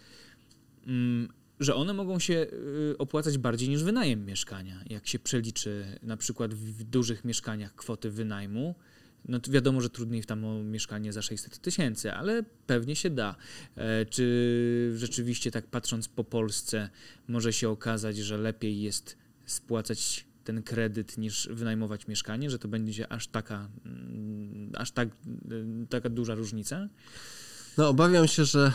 mm, że one mogą się y, opłacać bardziej niż wynajem mieszkania. Jak się przeliczy na przykład w dużych mieszkaniach kwoty wynajmu, no to wiadomo, że trudniej w tam o mieszkanie za 600 tysięcy, ale pewnie się da. E, czy rzeczywiście tak patrząc po Polsce może się okazać, że lepiej jest spłacać ten kredyt niż wynajmować mieszkanie, że to będzie aż taka, mm, aż tak, y, taka duża różnica? No, obawiam się, że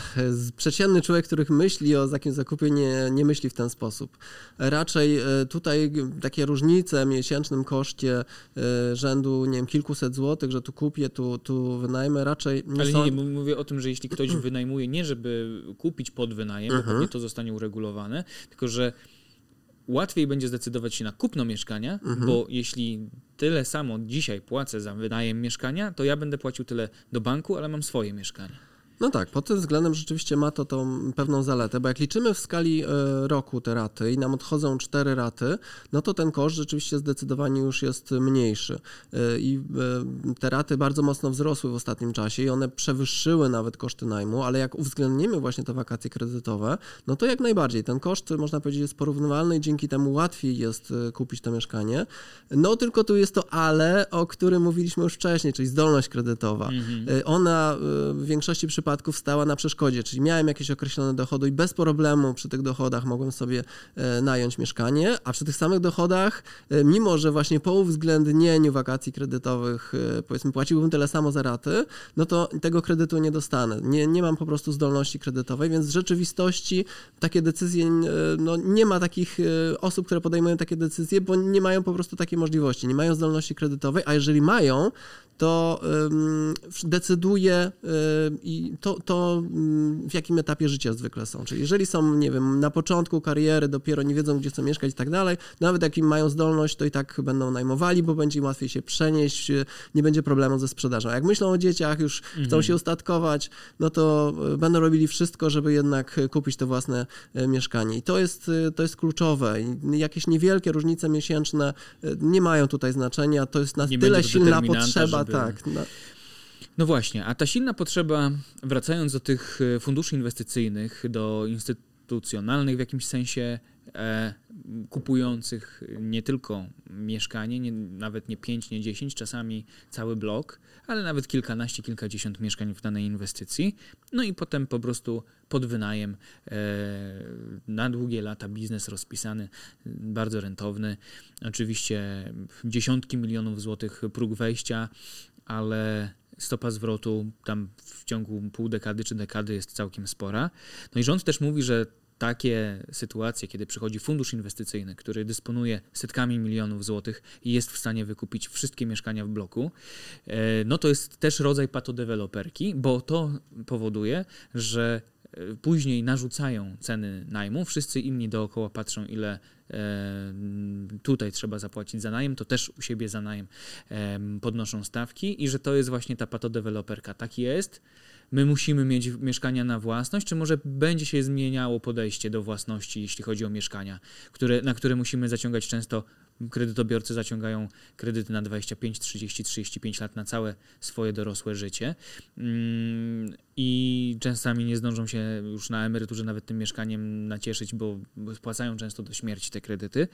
przeciętny człowiek, który myśli o takim zakupie, nie, nie myśli w ten sposób. Raczej e, tutaj takie różnice w miesięcznym koszcie e, rzędu, nie wiem, kilkuset złotych, że tu kupię, tu, tu wynajmę, raczej nie Ale są... nie, mówię o tym, że jeśli ktoś wynajmuje, nie żeby kupić pod wynajem, bo mhm. pewnie to zostanie uregulowane, tylko że łatwiej będzie zdecydować się na kupno mieszkania, mhm. bo jeśli tyle samo dzisiaj płacę za wynajem mieszkania, to ja będę płacił tyle do banku, ale mam swoje mieszkanie. No tak, pod tym względem rzeczywiście ma to tą pewną zaletę, bo jak liczymy w skali e, roku te raty i nam odchodzą cztery raty, no to ten koszt rzeczywiście zdecydowanie już jest mniejszy. E, I e, te raty bardzo mocno wzrosły w ostatnim czasie i one przewyższyły nawet koszty najmu, ale jak uwzględnimy właśnie te wakacje kredytowe, no to jak najbardziej ten koszt, można powiedzieć, jest porównywalny i dzięki temu łatwiej jest kupić to mieszkanie. No tylko tu jest to ale, o którym mówiliśmy już wcześniej, czyli zdolność kredytowa. Mhm. Ona w większości przypadków przypadków stała na przeszkodzie, czyli miałem jakieś określone dochody i bez problemu przy tych dochodach mogłem sobie e, nająć mieszkanie, a przy tych samych dochodach, e, mimo że właśnie po uwzględnieniu wakacji kredytowych, e, powiedzmy, płaciłbym tyle samo za raty, no to tego kredytu nie dostanę. Nie, nie mam po prostu zdolności kredytowej, więc w rzeczywistości takie decyzje, no nie ma takich osób, które podejmują takie decyzje, bo nie mają po prostu takiej możliwości, nie mają zdolności kredytowej, a jeżeli mają, to decyduje i to, to w jakim etapie życia zwykle są. Czyli jeżeli są, nie wiem, na początku kariery, dopiero nie wiedzą, gdzie chcą mieszkać i tak dalej, nawet jak im mają zdolność, to i tak będą najmowali, bo będzie im łatwiej się przenieść, nie będzie problemu ze sprzedażą. Jak myślą o dzieciach, już mhm. chcą się ustatkować, no to e, będą robili wszystko, żeby jednak kupić to własne e, mieszkanie. I to jest, e, to jest kluczowe. I jakieś niewielkie różnice miesięczne nie mają tutaj znaczenia. To jest na nie tyle silna potrzeba. Tak. No. No właśnie, a ta silna potrzeba, wracając do tych e, funduszy inwestycyjnych, do instytucjonalnych w jakimś sensie, kupujących nie tylko mieszkanie, nie, nawet nie 5, nie 10, czasami cały blok, ale nawet kilkanaście, kilkadziesiąt mieszkań w danej inwestycji. No i potem po prostu pod wynajem e, na długie lata biznes rozpisany, bardzo rentowny. Oczywiście dziesiątki milionów złotych próg wejścia, ale stopa zwrotu tam w ciągu pół dekady czy dekady jest całkiem spora. No i rząd też mówi, że takie sytuacje, kiedy przychodzi fundusz inwestycyjny, który dysponuje setkami milionów złotych i jest w stanie wykupić wszystkie mieszkania w bloku, e, no to jest też rodzaj patodeweloperki, bo to powoduje, że e, później narzucają ceny najmu, wszyscy inni dookoła patrzą, ile E, tutaj trzeba zapłacić za najem, to też u siebie za najem podnoszą stawki i że to jest właśnie ta patodeweloperka. Tak jest. My musimy mieć mieszkania na własność, czy może będzie się zmieniało podejście do własności, jeśli chodzi o mieszkania, które, na które musimy zaciągać często kredytobiorcy zaciągają kredyty na 25, 30, 35 lat na całe swoje dorosłe życie mm, i czasami nie zdążą się już na emeryturze nawet tym mieszkaniem nacieszyć, bo spłacają często do śmierci te kredyty.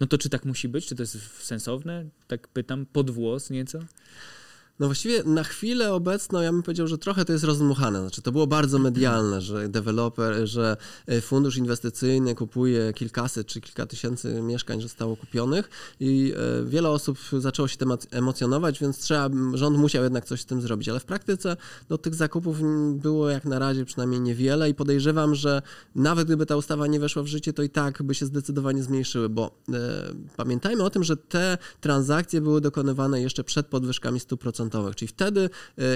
No to czy tak musi być? Czy to jest sensowne? Tak pytam, pod włos nieco? No właściwie na chwilę obecną ja bym powiedział, że trochę to jest rozdmuchane. Znaczy to było bardzo medialne, że deweloper, że e, fundusz inwestycyjny kupuje kilkaset czy kilka tysięcy mieszkań zostało kupionych i e, wiele osób zaczęło się tym emocjonować, więc trzeba, rząd musiał jednak coś z tym zrobić. Ale w praktyce no, tych zakupów było jak na razie przynajmniej niewiele i podejrzewam, że nawet gdyby ta ustawa nie weszła w życie, to i tak by się zdecydowanie zmniejszyły, bo e, pamiętajmy o tym, że te transakcje były dokonywane jeszcze przed podwyżkami 100% procentowych, czyli wtedy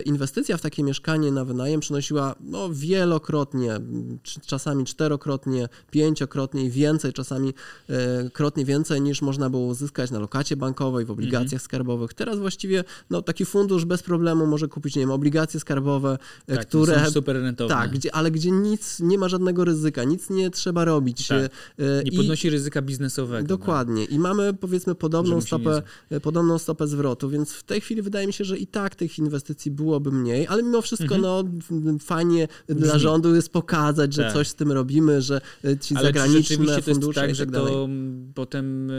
inwestycja w takie mieszkanie na wynajem przynosiła no, wielokrotnie, czasami czterokrotnie, pięciokrotnie i więcej, czasami krotnie więcej niż można było uzyskać na lokacie bankowej, w obligacjach mhm. skarbowych. Teraz właściwie no, taki fundusz bez problemu może kupić, nie wiem, obligacje skarbowe, tak, które... Są super rentowne. Tak, gdzie, ale gdzie nic, nie ma żadnego ryzyka, nic nie trzeba robić. Tak. Nie podnosi ryzyka biznesowego. Dokładnie. No. I mamy powiedzmy podobną stopę, podobną stopę zwrotu, więc w tej chwili wydaje mi się, że i tak tych inwestycji byłoby mniej, ale mimo wszystko mhm. no, fajnie Brzmi. dla rządu jest pokazać, że tak. coś z tym robimy, że e, ci ale zagraniczne fundusze tak, że tak to potem e,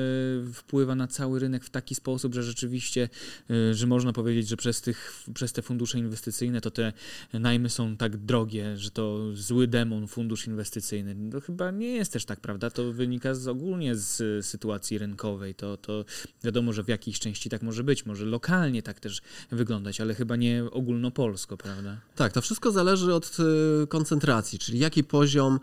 wpływa na cały rynek w taki sposób, że rzeczywiście, e, że można powiedzieć, że przez, tych, przez te fundusze inwestycyjne to te najmy są tak drogie, że to zły demon fundusz inwestycyjny. To chyba nie jest też tak, prawda? To wynika z, ogólnie z sytuacji rynkowej. To, to wiadomo, że w jakiejś części tak może być, może lokalnie tak też wyglądać, ale chyba nie ogólnopolsko, prawda? Tak, to wszystko zależy od e, koncentracji, czyli jaki poziom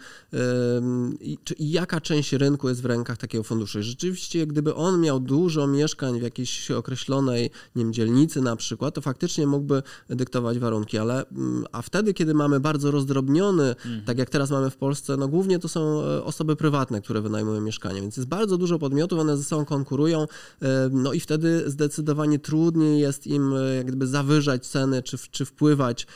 i, czy, jaka część rynku jest w rękach takiego funduszu. Rzeczywiście, gdyby on miał dużo mieszkań w jakiejś określonej nie wiem, dzielnicy na przykład, to faktycznie mógłby dyktować warunki, ale mm, a wtedy, kiedy mamy bardzo rozdrobniony, mhm. tak jak teraz mamy w Polsce, no głównie to są e, osoby prywatne, które wynajmują mieszkania, więc jest bardzo dużo podmiotów, one ze sobą konkurują, e, no i wtedy zdecydowanie trudniej jest im e, jak gdyby zawyżać ceny, czy, czy wpływać,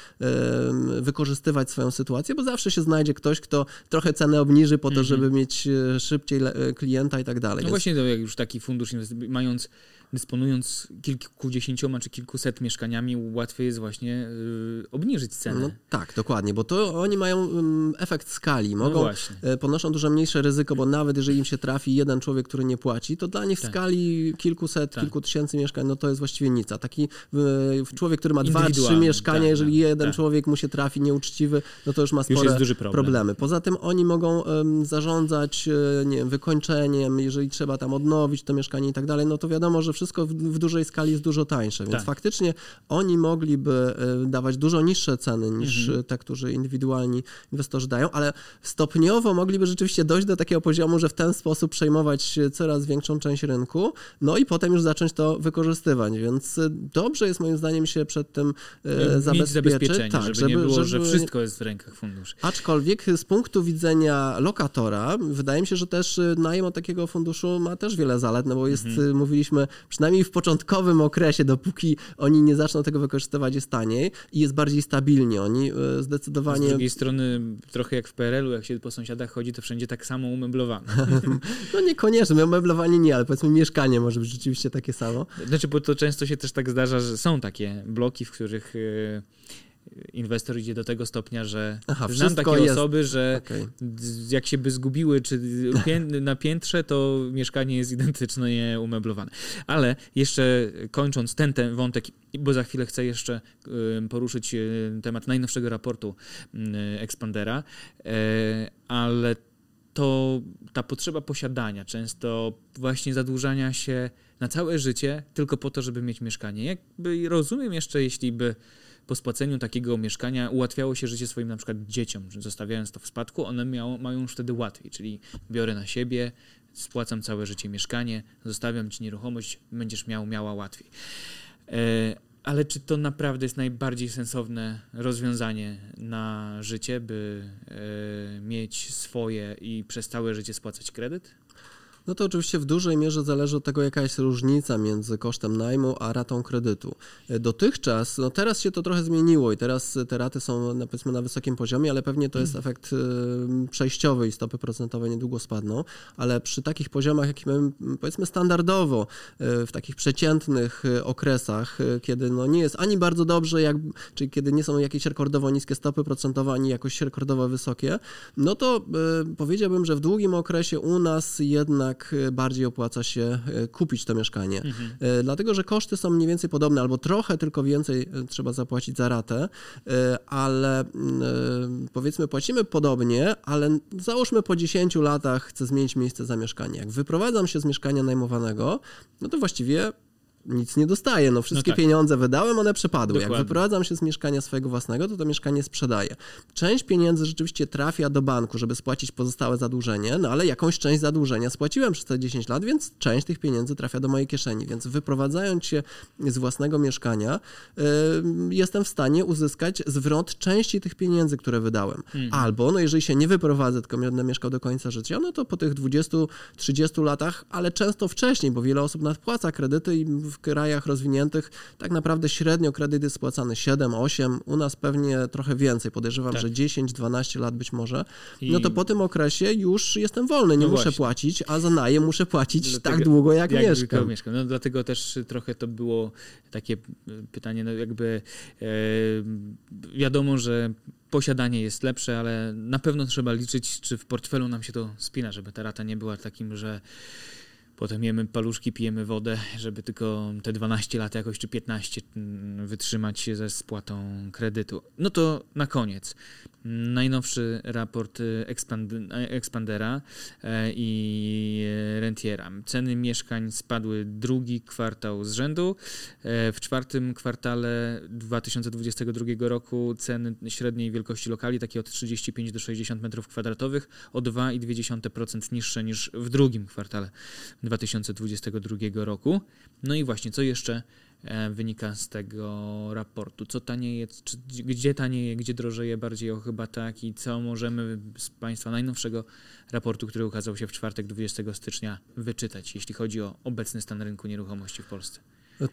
wykorzystywać swoją sytuację, bo zawsze się znajdzie ktoś, kto trochę cenę obniży po to, mhm. żeby mieć szybciej klienta i tak dalej. No więc... właśnie, to jak już taki fundusz, mając dysponując kilkudziesięcioma czy kilkuset mieszkaniami, łatwiej jest właśnie y, obniżyć cenę. No, tak, dokładnie, bo to oni mają y, efekt skali. No Mogą, no ponoszą dużo mniejsze ryzyko, bo nawet jeżeli im się trafi jeden człowiek, który nie płaci, to dla nich tak. w skali kilkuset, tak. kilku tysięcy mieszkań, no to jest właściwie nic. A taki y, człowiek, który ma dwa, trzy mieszkania, tak, jeżeli tak, jeden tak. człowiek mu się trafi nieuczciwy, no to już ma spore już problem. problemy. Poza tym oni mogą zarządzać nie wiem, wykończeniem, jeżeli trzeba tam odnowić to mieszkanie i tak dalej, no to wiadomo, że wszystko wszystko w, w dużej skali jest dużo tańsze, więc tak. faktycznie oni mogliby e, dawać dużo niższe ceny niż mhm. te, którzy indywidualni inwestorzy dają, ale stopniowo mogliby rzeczywiście dojść do takiego poziomu, że w ten sposób przejmować coraz większą część rynku, no i potem już zacząć to wykorzystywać, więc e, dobrze jest moim zdaniem się przed tym e, zabezpieczyć. zabezpieczenie, tak, żeby, żeby nie było, żeby... że wszystko jest w rękach funduszy. Aczkolwiek z punktu widzenia lokatora, wydaje mi się, że też najem od takiego funduszu ma też wiele zalet, no bo jest, mhm. mówiliśmy, przynajmniej w początkowym okresie, dopóki oni nie zaczną tego wykorzystywać, jest taniej i jest bardziej stabilnie. Oni e, zdecydowanie... Z drugiej strony, trochę jak w PRL-u, jak się po sąsiadach chodzi, to wszędzie tak samo umeblowane. no niekoniecznie, umeblowanie nie, ale powiedzmy mieszkanie może być rzeczywiście takie samo. Znaczy, bo to często się też tak zdarza, że są takie bloki, w których e, inwestor idzie do tego stopnia, że Aha, znam takie jest... osoby, że okay. jak się by zgubiły czy na piętrze, to mieszkanie jest identycznie umeblowane. Ale jeszcze kończąc ten, ten wątek, bo za chwilę chcę jeszcze poruszyć temat najnowszego raportu Expandera, e, ale to ta potrzeba posiadania, często właśnie zadłużania się na całe życie tylko po to, żeby mieć mieszkanie. Jakby rozumiem jeszcze, jeśli by po spłaceniu takiego mieszkania ułatwiało się życie swoim na przykład dzieciom, zostawiając to w spadku, one miało, mają już wtedy łatwiej, czyli biorę na siebie, spłacam całe życie mieszkanie, zostawiam ci nieruchomość, będziesz miał, miała łatwiej. E, ale czy to naprawdę jest najbardziej sensowne rozwiązanie na życie, by e, mieć swoje i przez całe życie spłacać kredyt? No to oczywiście w dużej mierze zależy od tego, jaka jest różnica między kosztem najmu a ratą kredytu. E, dotychczas, no teraz się to trochę zmieniło i teraz te raty są powiedzmy na wysokim poziomie, ale pewnie to jest mm. efekt e, przejściowy i stopy procentowe niedługo spadną, ale przy takich poziomach, jakie mamy powiedzmy standardowo e, w takich przeciętnych okresach, kiedy no nie jest ani bardzo dobrze, jak, czyli kiedy nie są jakieś rekordowo niskie stopy procentowe, ani jakoś rekordowo wysokie, no to powiedziałbym, że w długim okresie u nas jednak jednak e, bardziej opłaca się e, kupić to mieszkanie. Mhm. E, dlatego, że koszty są mniej więcej podobne, albo trochę tylko więcej trzeba zapłacić za ratę, ale powiedzmy płacimy podobnie, ale załóżmy po 10 latach chcę zmienić miejsce zamieszkania. Jak wyprowadzam się z mieszkania najmowanego, no to właściwie nic nie dostaję. No wszystkie No tak. pieniądze wydałem, one przepadły. Jak Dokładnie. wyprowadzam się z mieszkania swojego własnego, to to mieszkanie sprzedaję. Część pieniędzy rzeczywiście trafia do banku, żeby spłacić pozostałe zadłużenie, no ale jakąś część zadłużenia spłaciłem przez te 10 lat, więc część tych pieniędzy trafia do mojej kieszeni. Więc wyprowadzając się z własnego mieszkania, y, jestem w stanie uzyskać zwrot części tych pieniędzy, które wydałem. Albo, no jeżeli się nie wyprowadzę, tylko będę mieszkał do końca życia, no to po tych 20-30 latach, ale często wcześniej, bo wiele osób nadpłaca kredyty i w krajach rozwiniętych tak naprawdę średnio kredyt jest spłacany 7-8, u nas pewnie trochę więcej, podejrzewam, Tak. że 10-12 lat być może, I- no to po tym okresie już jestem wolny, nie No muszę właśnie. płacić, a za najem muszę płacić Dlatego- tak długo, jak, jak mieszkam. mieszkam. No, dlatego też trochę to było takie y, pytanie, no jakby e, wiadomo, że posiadanie jest lepsze, ale na pewno trzeba liczyć, czy w portfelu nam się to spina, żeby ta rata nie była takim, że potem jemy paluszki, pijemy wodę, żeby tylko te 12 lat jakoś, czy 15 mm, wytrzymać się ze spłatą kredytu. No to na koniec. Najnowszy raport y, Expand- Expandera e, i e, Rentiera. Ceny mieszkań spadły drugi kwartał z rzędu. E, W czwartym kwartale 2022 roku ceny średniej wielkości lokali, takie od 35 do 60 metrów kwadratowych, o 2,2% niższe niż w drugim kwartale 2022 roku. No i właśnie, co jeszcze e, wynika z tego raportu? Co tanieje, czy, gdzie tanieje, gdzie drożeje bardziej o chyba tak i co możemy z Państwa najnowszego raportu, który ukazał się w czwartek 20 stycznia wyczytać, jeśli chodzi o obecny stan rynku nieruchomości w Polsce?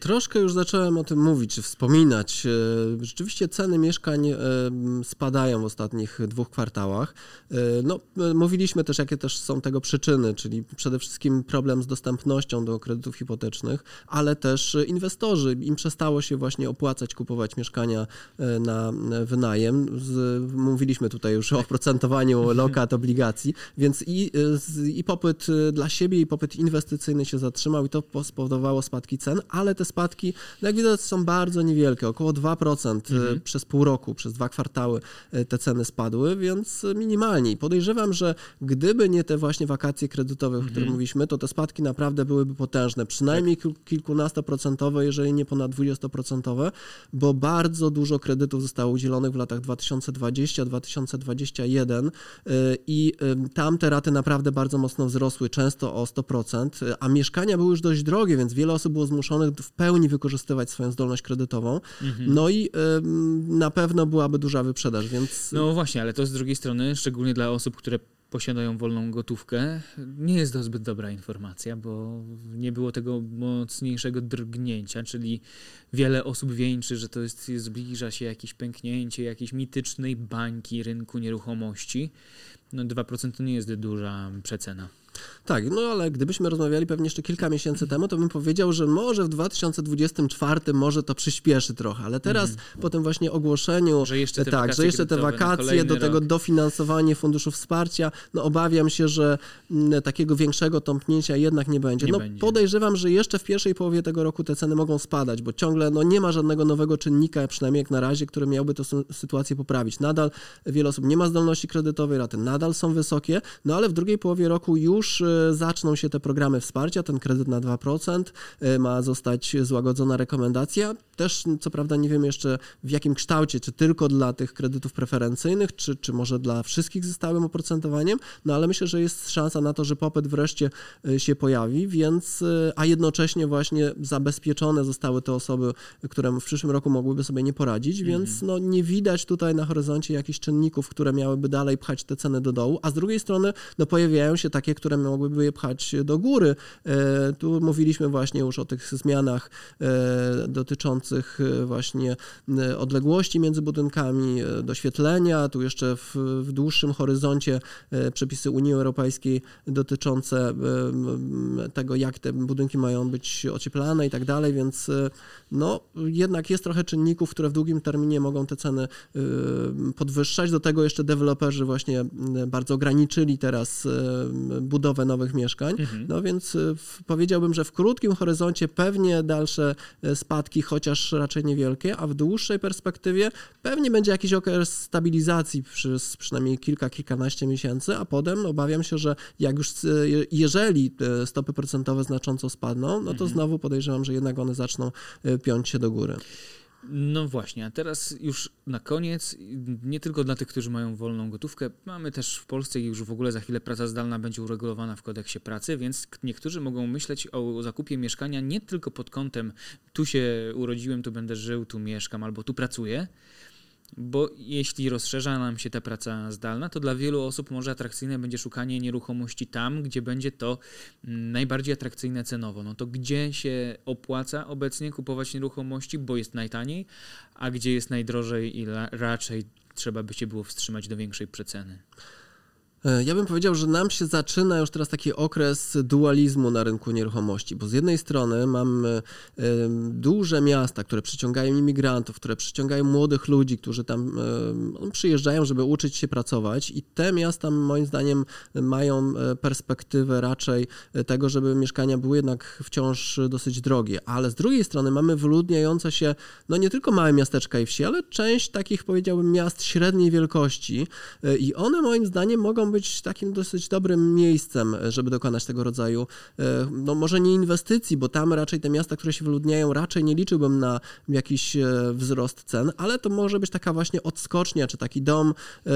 Troszkę już zacząłem o tym mówić, czy wspominać. E, Rzeczywiście ceny mieszkań e, spadają w ostatnich dwóch kwartałach. E, No, mówiliśmy też, jakie też są tego przyczyny, czyli przede wszystkim problem z dostępnością do kredytów hipotecznych, ale też inwestorzy. Im przestało się właśnie opłacać kupować mieszkania na wynajem. Mówiliśmy tutaj już o oprocentowaniu lokat, obligacji, więc i, i popyt dla siebie, i popyt inwestycyjny się zatrzymał i to po- spowodowało spadki cen, ale te spadki, no jak widać, są bardzo niewielkie, około 2% e, przez pół roku, przez dwa kwartały e, te ceny spadły, więc e, minimalnie. I podejrzewam, że gdyby nie te właśnie wakacje kredytowe, o których mówiliśmy, to te spadki naprawdę byłyby potężne, przynajmniej kil- kilkunastoprocentowe, jeżeli nie ponad dwudziestoprocentowe, bo bardzo dużo kredytów zostało udzielonych w latach 2020-2021 y, i tam te raty naprawdę bardzo mocno wzrosły, często o 100%, y, a mieszkania były już dość drogie, więc wiele osób było zmuszonych w pełni wykorzystywać swoją zdolność kredytową. No i na pewno byłaby duża wyprzedaż, więc No właśnie, ale to z drugiej strony, szczególnie dla osób, które posiadają wolną gotówkę, nie jest to zbyt dobra informacja, bo nie było tego mocniejszego drgnięcia, czyli wiele osób wieńczy, że to jest, zbliża się jakieś pęknięcie jakiejś mitycznej bańki rynku nieruchomości. No 2% to nie jest duża przecena. Tak, no ale gdybyśmy rozmawiali pewnie jeszcze kilka miesięcy temu, to bym powiedział, że może w 2024 może to przyspieszy trochę, ale teraz po tym właśnie ogłoszeniu. Że jeszcze te tak, wakacje że jeszcze te wakacje, do tego rok. dofinansowanie funduszu wsparcia, no obawiam się, że mm, takiego większego tąpnięcia jednak nie będzie. Nie no będzie. podejrzewam, że jeszcze w pierwszej połowie tego roku te ceny mogą spadać, bo ciągle no, nie ma żadnego nowego czynnika, przynajmniej jak na razie, który miałby tę sy- sytuację poprawić. Nadal wiele osób nie ma zdolności kredytowej, raty nadal są wysokie, no ale w drugiej połowie roku już e, zaczną się te programy wsparcia, ten kredyt na 2%, e, ma zostać złagodzona rekomendacja. Też co prawda nie wiemy jeszcze w jakim kształcie, czy tylko dla tych kredytów preferencyjnych, czy, czy może dla wszystkich ze stałym oprocentowaniem, no ale myślę, że jest szansa na to, że popyt wreszcie e, się pojawi, więc, a jednocześnie właśnie zabezpieczone zostały te osoby, które w przyszłym roku mogłyby sobie nie poradzić, więc no nie widać tutaj na horyzoncie jakichś czynników, które miałyby dalej pchać te ceny do dołu, a z drugiej strony no pojawiają się takie, które mogłyby je pchać do góry. E, Tu mówiliśmy właśnie już o tych zmianach e, dotyczących właśnie e, odległości między budynkami, doświetlenia, tu jeszcze w, w dłuższym horyzoncie przepisy Unii Europejskiej dotyczące tego, jak te budynki mają być ocieplane i tak dalej, więc no jednak jest trochę czynników, które w długim terminie mogą te ceny podwyższać. Do tego jeszcze deweloperzy właśnie bardzo ograniczyli teraz budowanie budowę nowych mieszkań. Mhm. No więc w, powiedziałbym, że w krótkim horyzoncie pewnie dalsze spadki, chociaż raczej niewielkie, a w dłuższej perspektywie pewnie będzie jakiś okres stabilizacji przez przynajmniej kilka, kilkanaście miesięcy, a potem obawiam się, że jak już, jeżeli stopy procentowe znacząco spadną, no to mhm. znowu podejrzewam, że jednak one zaczną piąć się do góry. No właśnie, a teraz już na koniec, nie tylko dla tych, którzy mają wolną gotówkę, mamy też w Polsce już w ogóle za chwilę praca zdalna będzie uregulowana w kodeksie pracy, więc niektórzy mogą myśleć o zakupie mieszkania nie tylko pod kątem tu się urodziłem, tu będę żył, tu mieszkam albo tu pracuję, bo jeśli rozszerza nam się ta praca zdalna, to dla wielu osób może atrakcyjne będzie szukanie nieruchomości tam, gdzie będzie to mm, najbardziej atrakcyjne cenowo. No to gdzie się opłaca obecnie kupować nieruchomości, bo jest najtaniej, a gdzie jest najdrożej i raczej trzeba by się było wstrzymać do większej przeceny. E, ja bym powiedział, że nam się zaczyna już teraz taki okres dualizmu na rynku nieruchomości, bo z jednej strony mamy e, duże miasta, które przyciągają imigrantów, które przyciągają młodych ludzi, którzy tam e, przyjeżdżają, żeby uczyć się pracować i te miasta moim zdaniem mają perspektywę raczej tego, żeby mieszkania były jednak wciąż dosyć drogie, ale z drugiej strony mamy wyludniające się no nie tylko małe miasteczka i wsi, ale część takich powiedziałbym miast średniej wielkości i one moim zdaniem mogą być takim dosyć dobrym miejscem, żeby dokonać tego rodzaju, e, no może nie inwestycji, bo tam raczej te miasta, które się wyludniają, raczej nie liczyłbym na jakiś e, wzrost cen, ale to może być taka właśnie odskocznia, czy taki dom, e,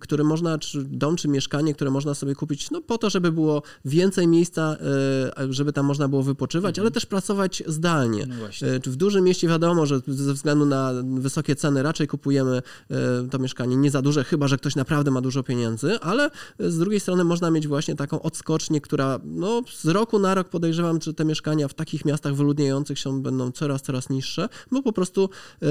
który można, czy dom, czy mieszkanie, które można sobie kupić, no po to, żeby było więcej miejsca, żeby tam można było wypoczywać, mhm. ale też pracować zdalnie. No w dużym mieście wiadomo, że ze względu na wysokie ceny raczej kupujemy to mieszkanie nie za duże, chyba że ktoś naprawdę ma dużo pieniędzy, ale z drugiej strony można mieć właśnie taką odskocznię, która no, z roku na rok podejrzewam, że te mieszkania w takich miastach wyludniających się będą coraz, coraz niższe, bo po prostu y,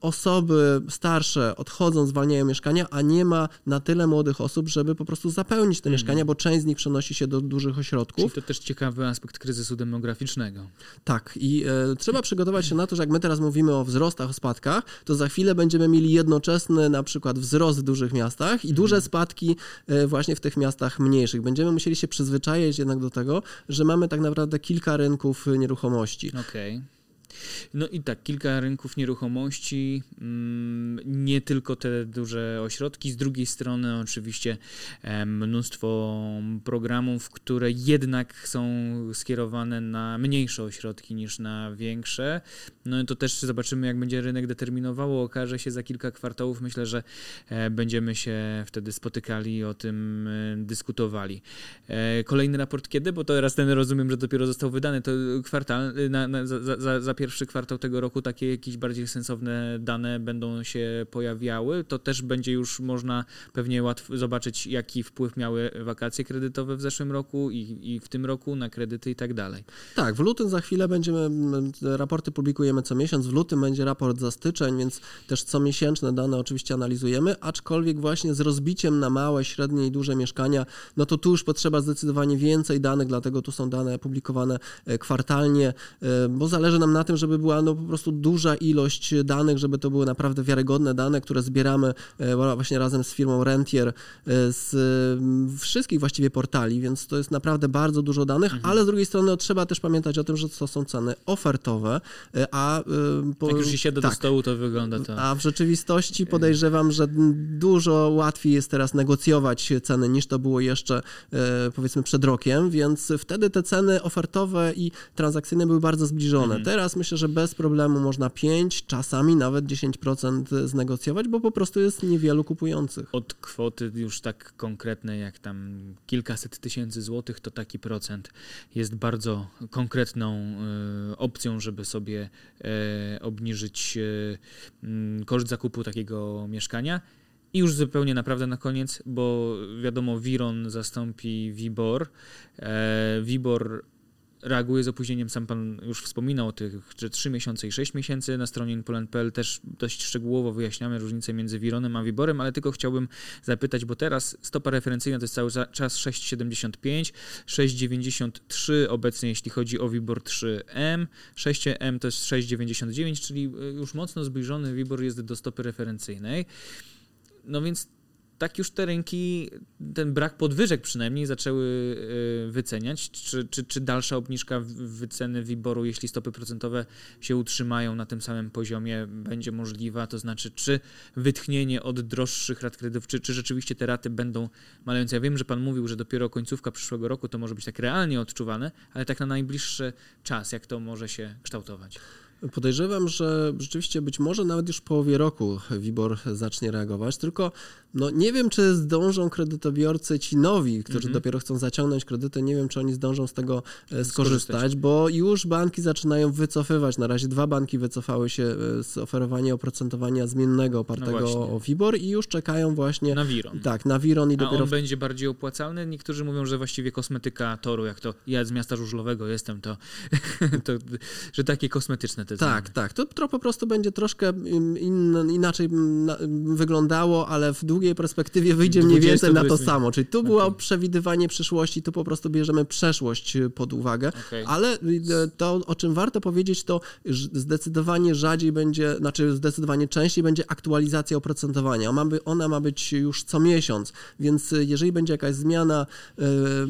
osoby starsze odchodzą, zwalniają mieszkania, a nie ma na tyle młodych osób, żeby po prostu zapełnić te mm. mieszkania, bo część z nich przenosi się do dużych ośrodków. Czyli to też ciekawy aspekt kryzysu demograficznego. Tak i y, trzeba przygotować się na to, że jak my teraz mówimy o wzrostach, o spadkach, to za chwilę będziemy mieli jednoczesny na przykład wzrost w dużych miastach i duże spadki e, właśnie w tych miastach mniejszych. Będziemy musieli się przyzwyczaić jednak do tego, że mamy tak naprawdę kilka rynków nieruchomości. Okay. No i tak, kilka rynków nieruchomości, mm, nie tylko te duże ośrodki, z drugiej strony oczywiście mnóstwo programów, które jednak są skierowane na mniejsze ośrodki niż na większe. No i to też zobaczymy, jak będzie rynek determinowało. Okaże się za kilka kwartałów. Myślę, że e, będziemy się wtedy spotykali i o tym e, dyskutowali. E, kolejny raport kiedy? Bo teraz ten rozumiem, że dopiero został wydany. To kwartal na, na, za, za, za pierwszy kwartał tego roku takie jakieś bardziej sensowne dane będą się pojawiały, to też będzie już można pewnie łatwo zobaczyć, jaki wpływ miały wakacje kredytowe w zeszłym roku i, i w tym roku na kredyty i tak dalej. Tak, w lutym za chwilę będziemy, raporty publikujemy co miesiąc, w lutym będzie raport za styczeń, więc też co miesięczne dane oczywiście analizujemy, aczkolwiek właśnie z rozbiciem na małe, średnie i duże mieszkania, no to tu już potrzeba zdecydowanie więcej danych, dlatego tu są dane publikowane e, kwartalnie, e, bo zależy nam na tym, żeby była no po prostu duża ilość danych, żeby to były naprawdę wiarygodne dane, które zbieramy e, właśnie razem z firmą Rentier e, z wszystkich właściwie portali, więc to jest naprawdę bardzo dużo danych, mhm. ale z drugiej strony no, trzeba też pamiętać o tym, że to są ceny ofertowe, e, a po, jak już się siada tak, do stołu, to wygląda to. A w rzeczywistości podejrzewam, że dużo łatwiej jest teraz negocjować ceny niż to było jeszcze powiedzmy przed rokiem, więc wtedy te ceny ofertowe i transakcyjne były bardzo zbliżone. Mhm. Teraz myślę, że bez problemu można 5, czasami nawet 10% znegocjować, bo po prostu jest niewielu kupujących. Od kwoty już tak konkretnej jak tam kilkaset tysięcy złotych, to taki procent jest bardzo konkretną y, opcją, żeby sobie y, obniżyć y, koszt zakupu takiego mieszkania. I już zupełnie naprawdę na koniec, bo wiadomo, Viron zastąpi Vibor. Vibor reaguje z opóźnieniem. Sam pan już wspominał o tych, że 3 miesiące i 6 miesięcy. Na stronie inpoland.pl też dość szczegółowo wyjaśniamy różnicę między Wironem a Wiborem, ale tylko chciałbym zapytać, bo teraz stopa referencyjna to jest cały czas 6,75, 6,93 obecnie jeśli chodzi o Wibor 3M, 6M to jest 6,99, czyli już mocno zbliżony Wibor jest do stopy referencyjnej. No więc tak już te rynki, ten brak podwyżek przynajmniej zaczęły y, wyceniać. Czy, czy, czy dalsza obniżka wyceny wyboru, jeśli stopy procentowe się utrzymają na tym samym poziomie, będzie możliwa? To znaczy, czy wytchnienie od droższych rat kredytów, czy, czy rzeczywiście te raty będą malejące? Ja wiem, że Pan mówił, że dopiero końcówka przyszłego roku to może być tak realnie odczuwane, ale tak na najbliższy czas, jak to może się kształtować? Podejrzewam, że rzeczywiście być może nawet już w połowie roku WIBOR zacznie reagować, tylko no nie wiem, czy zdążą kredytobiorcy ci nowi, którzy mm -hmm. dopiero chcą zaciągnąć kredyty, nie wiem, czy oni zdążą z tego e, skorzystać, skorzystać, bo już banki zaczynają wycofywać. Na razie dwa banki wycofały się e, z oferowania oprocentowania zmiennego opartego no o WIBOR i już czekają właśnie... Na Wiron. Tak, na Wiron i A dopiero... on w... będzie bardziej opłacalny? Niektórzy mówią, że właściwie kosmetyka toru, jak to ja z miasta żużlowego jestem, to, to że takie kosmetyczne te Tak, zmiany. tak. To, to po prostu będzie troszkę in, inaczej wyglądało, ale w długiej perspektywie wyjdzie mniej więcej na to samo. Czyli tu było okay. przewidywanie przyszłości, tu po prostu bierzemy przeszłość y, pod uwagę, okay. ale y, to, o czym warto powiedzieć, to zdecydowanie rzadziej będzie, znaczy zdecydowanie częściej będzie aktualizacja oprocentowania. Ona, ma być już co miesiąc, więc y, jeżeli będzie jakaś zmiana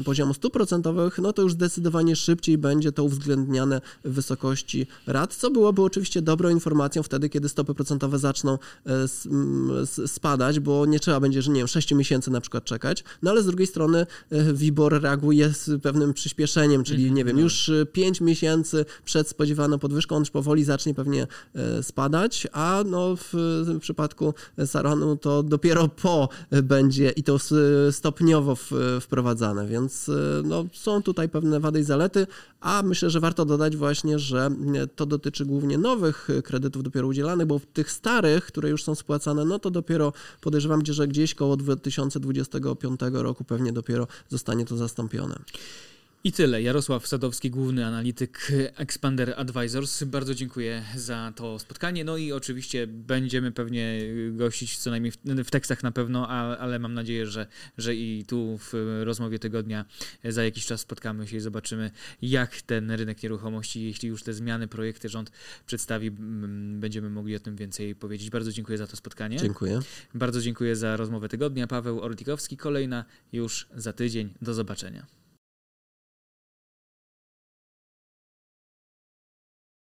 y, poziomu stóp procentowych, no to już zdecydowanie szybciej będzie to uwzględniane w wysokości rat, co byłoby oczywiście dobrą informacją wtedy, kiedy stopy procentowe zaczną y, spadać, bo nie trzeba będzie, że nie wiem, 6 miesięcy na przykład czekać, no ale z drugiej strony e, WIBOR reaguje z pewnym przyspieszeniem, czyli mhm, nie wiem, no. już 5 miesięcy przed spodziewaną podwyżką on już powoli zacznie pewnie e, spadać, a no w, przypadku Saronu to dopiero po będzie i to stopniowo wprowadzane, więc e, no, są tutaj pewne wady i zalety, a myślę, że warto dodać właśnie, że to dotyczy głównie nowych kredytów dopiero udzielanych, bo tych starych, które już są spłacane, no to dopiero podejrzewam, że gdzieś koło 2025 roku pewnie dopiero zostanie to zastąpione. I tyle. Jarosław Sadowski, główny analityk Expander Advisors. Bardzo dziękuję za to spotkanie. No i oczywiście będziemy pewnie gościć co najmniej w, w tekstach na pewno, ale mam nadzieję, że, że i tu w rozmowie tygodnia za jakiś czas spotkamy się i zobaczymy, jak ten rynek nieruchomości, jeśli już te zmiany, projekty rząd przedstawi, będziemy mogli o tym więcej powiedzieć. Bardzo dziękuję za to spotkanie. Dziękuję. Bardzo dziękuję za rozmowę tygodnia. Paweł Orlikowski, kolejna już za tydzień. Do zobaczenia.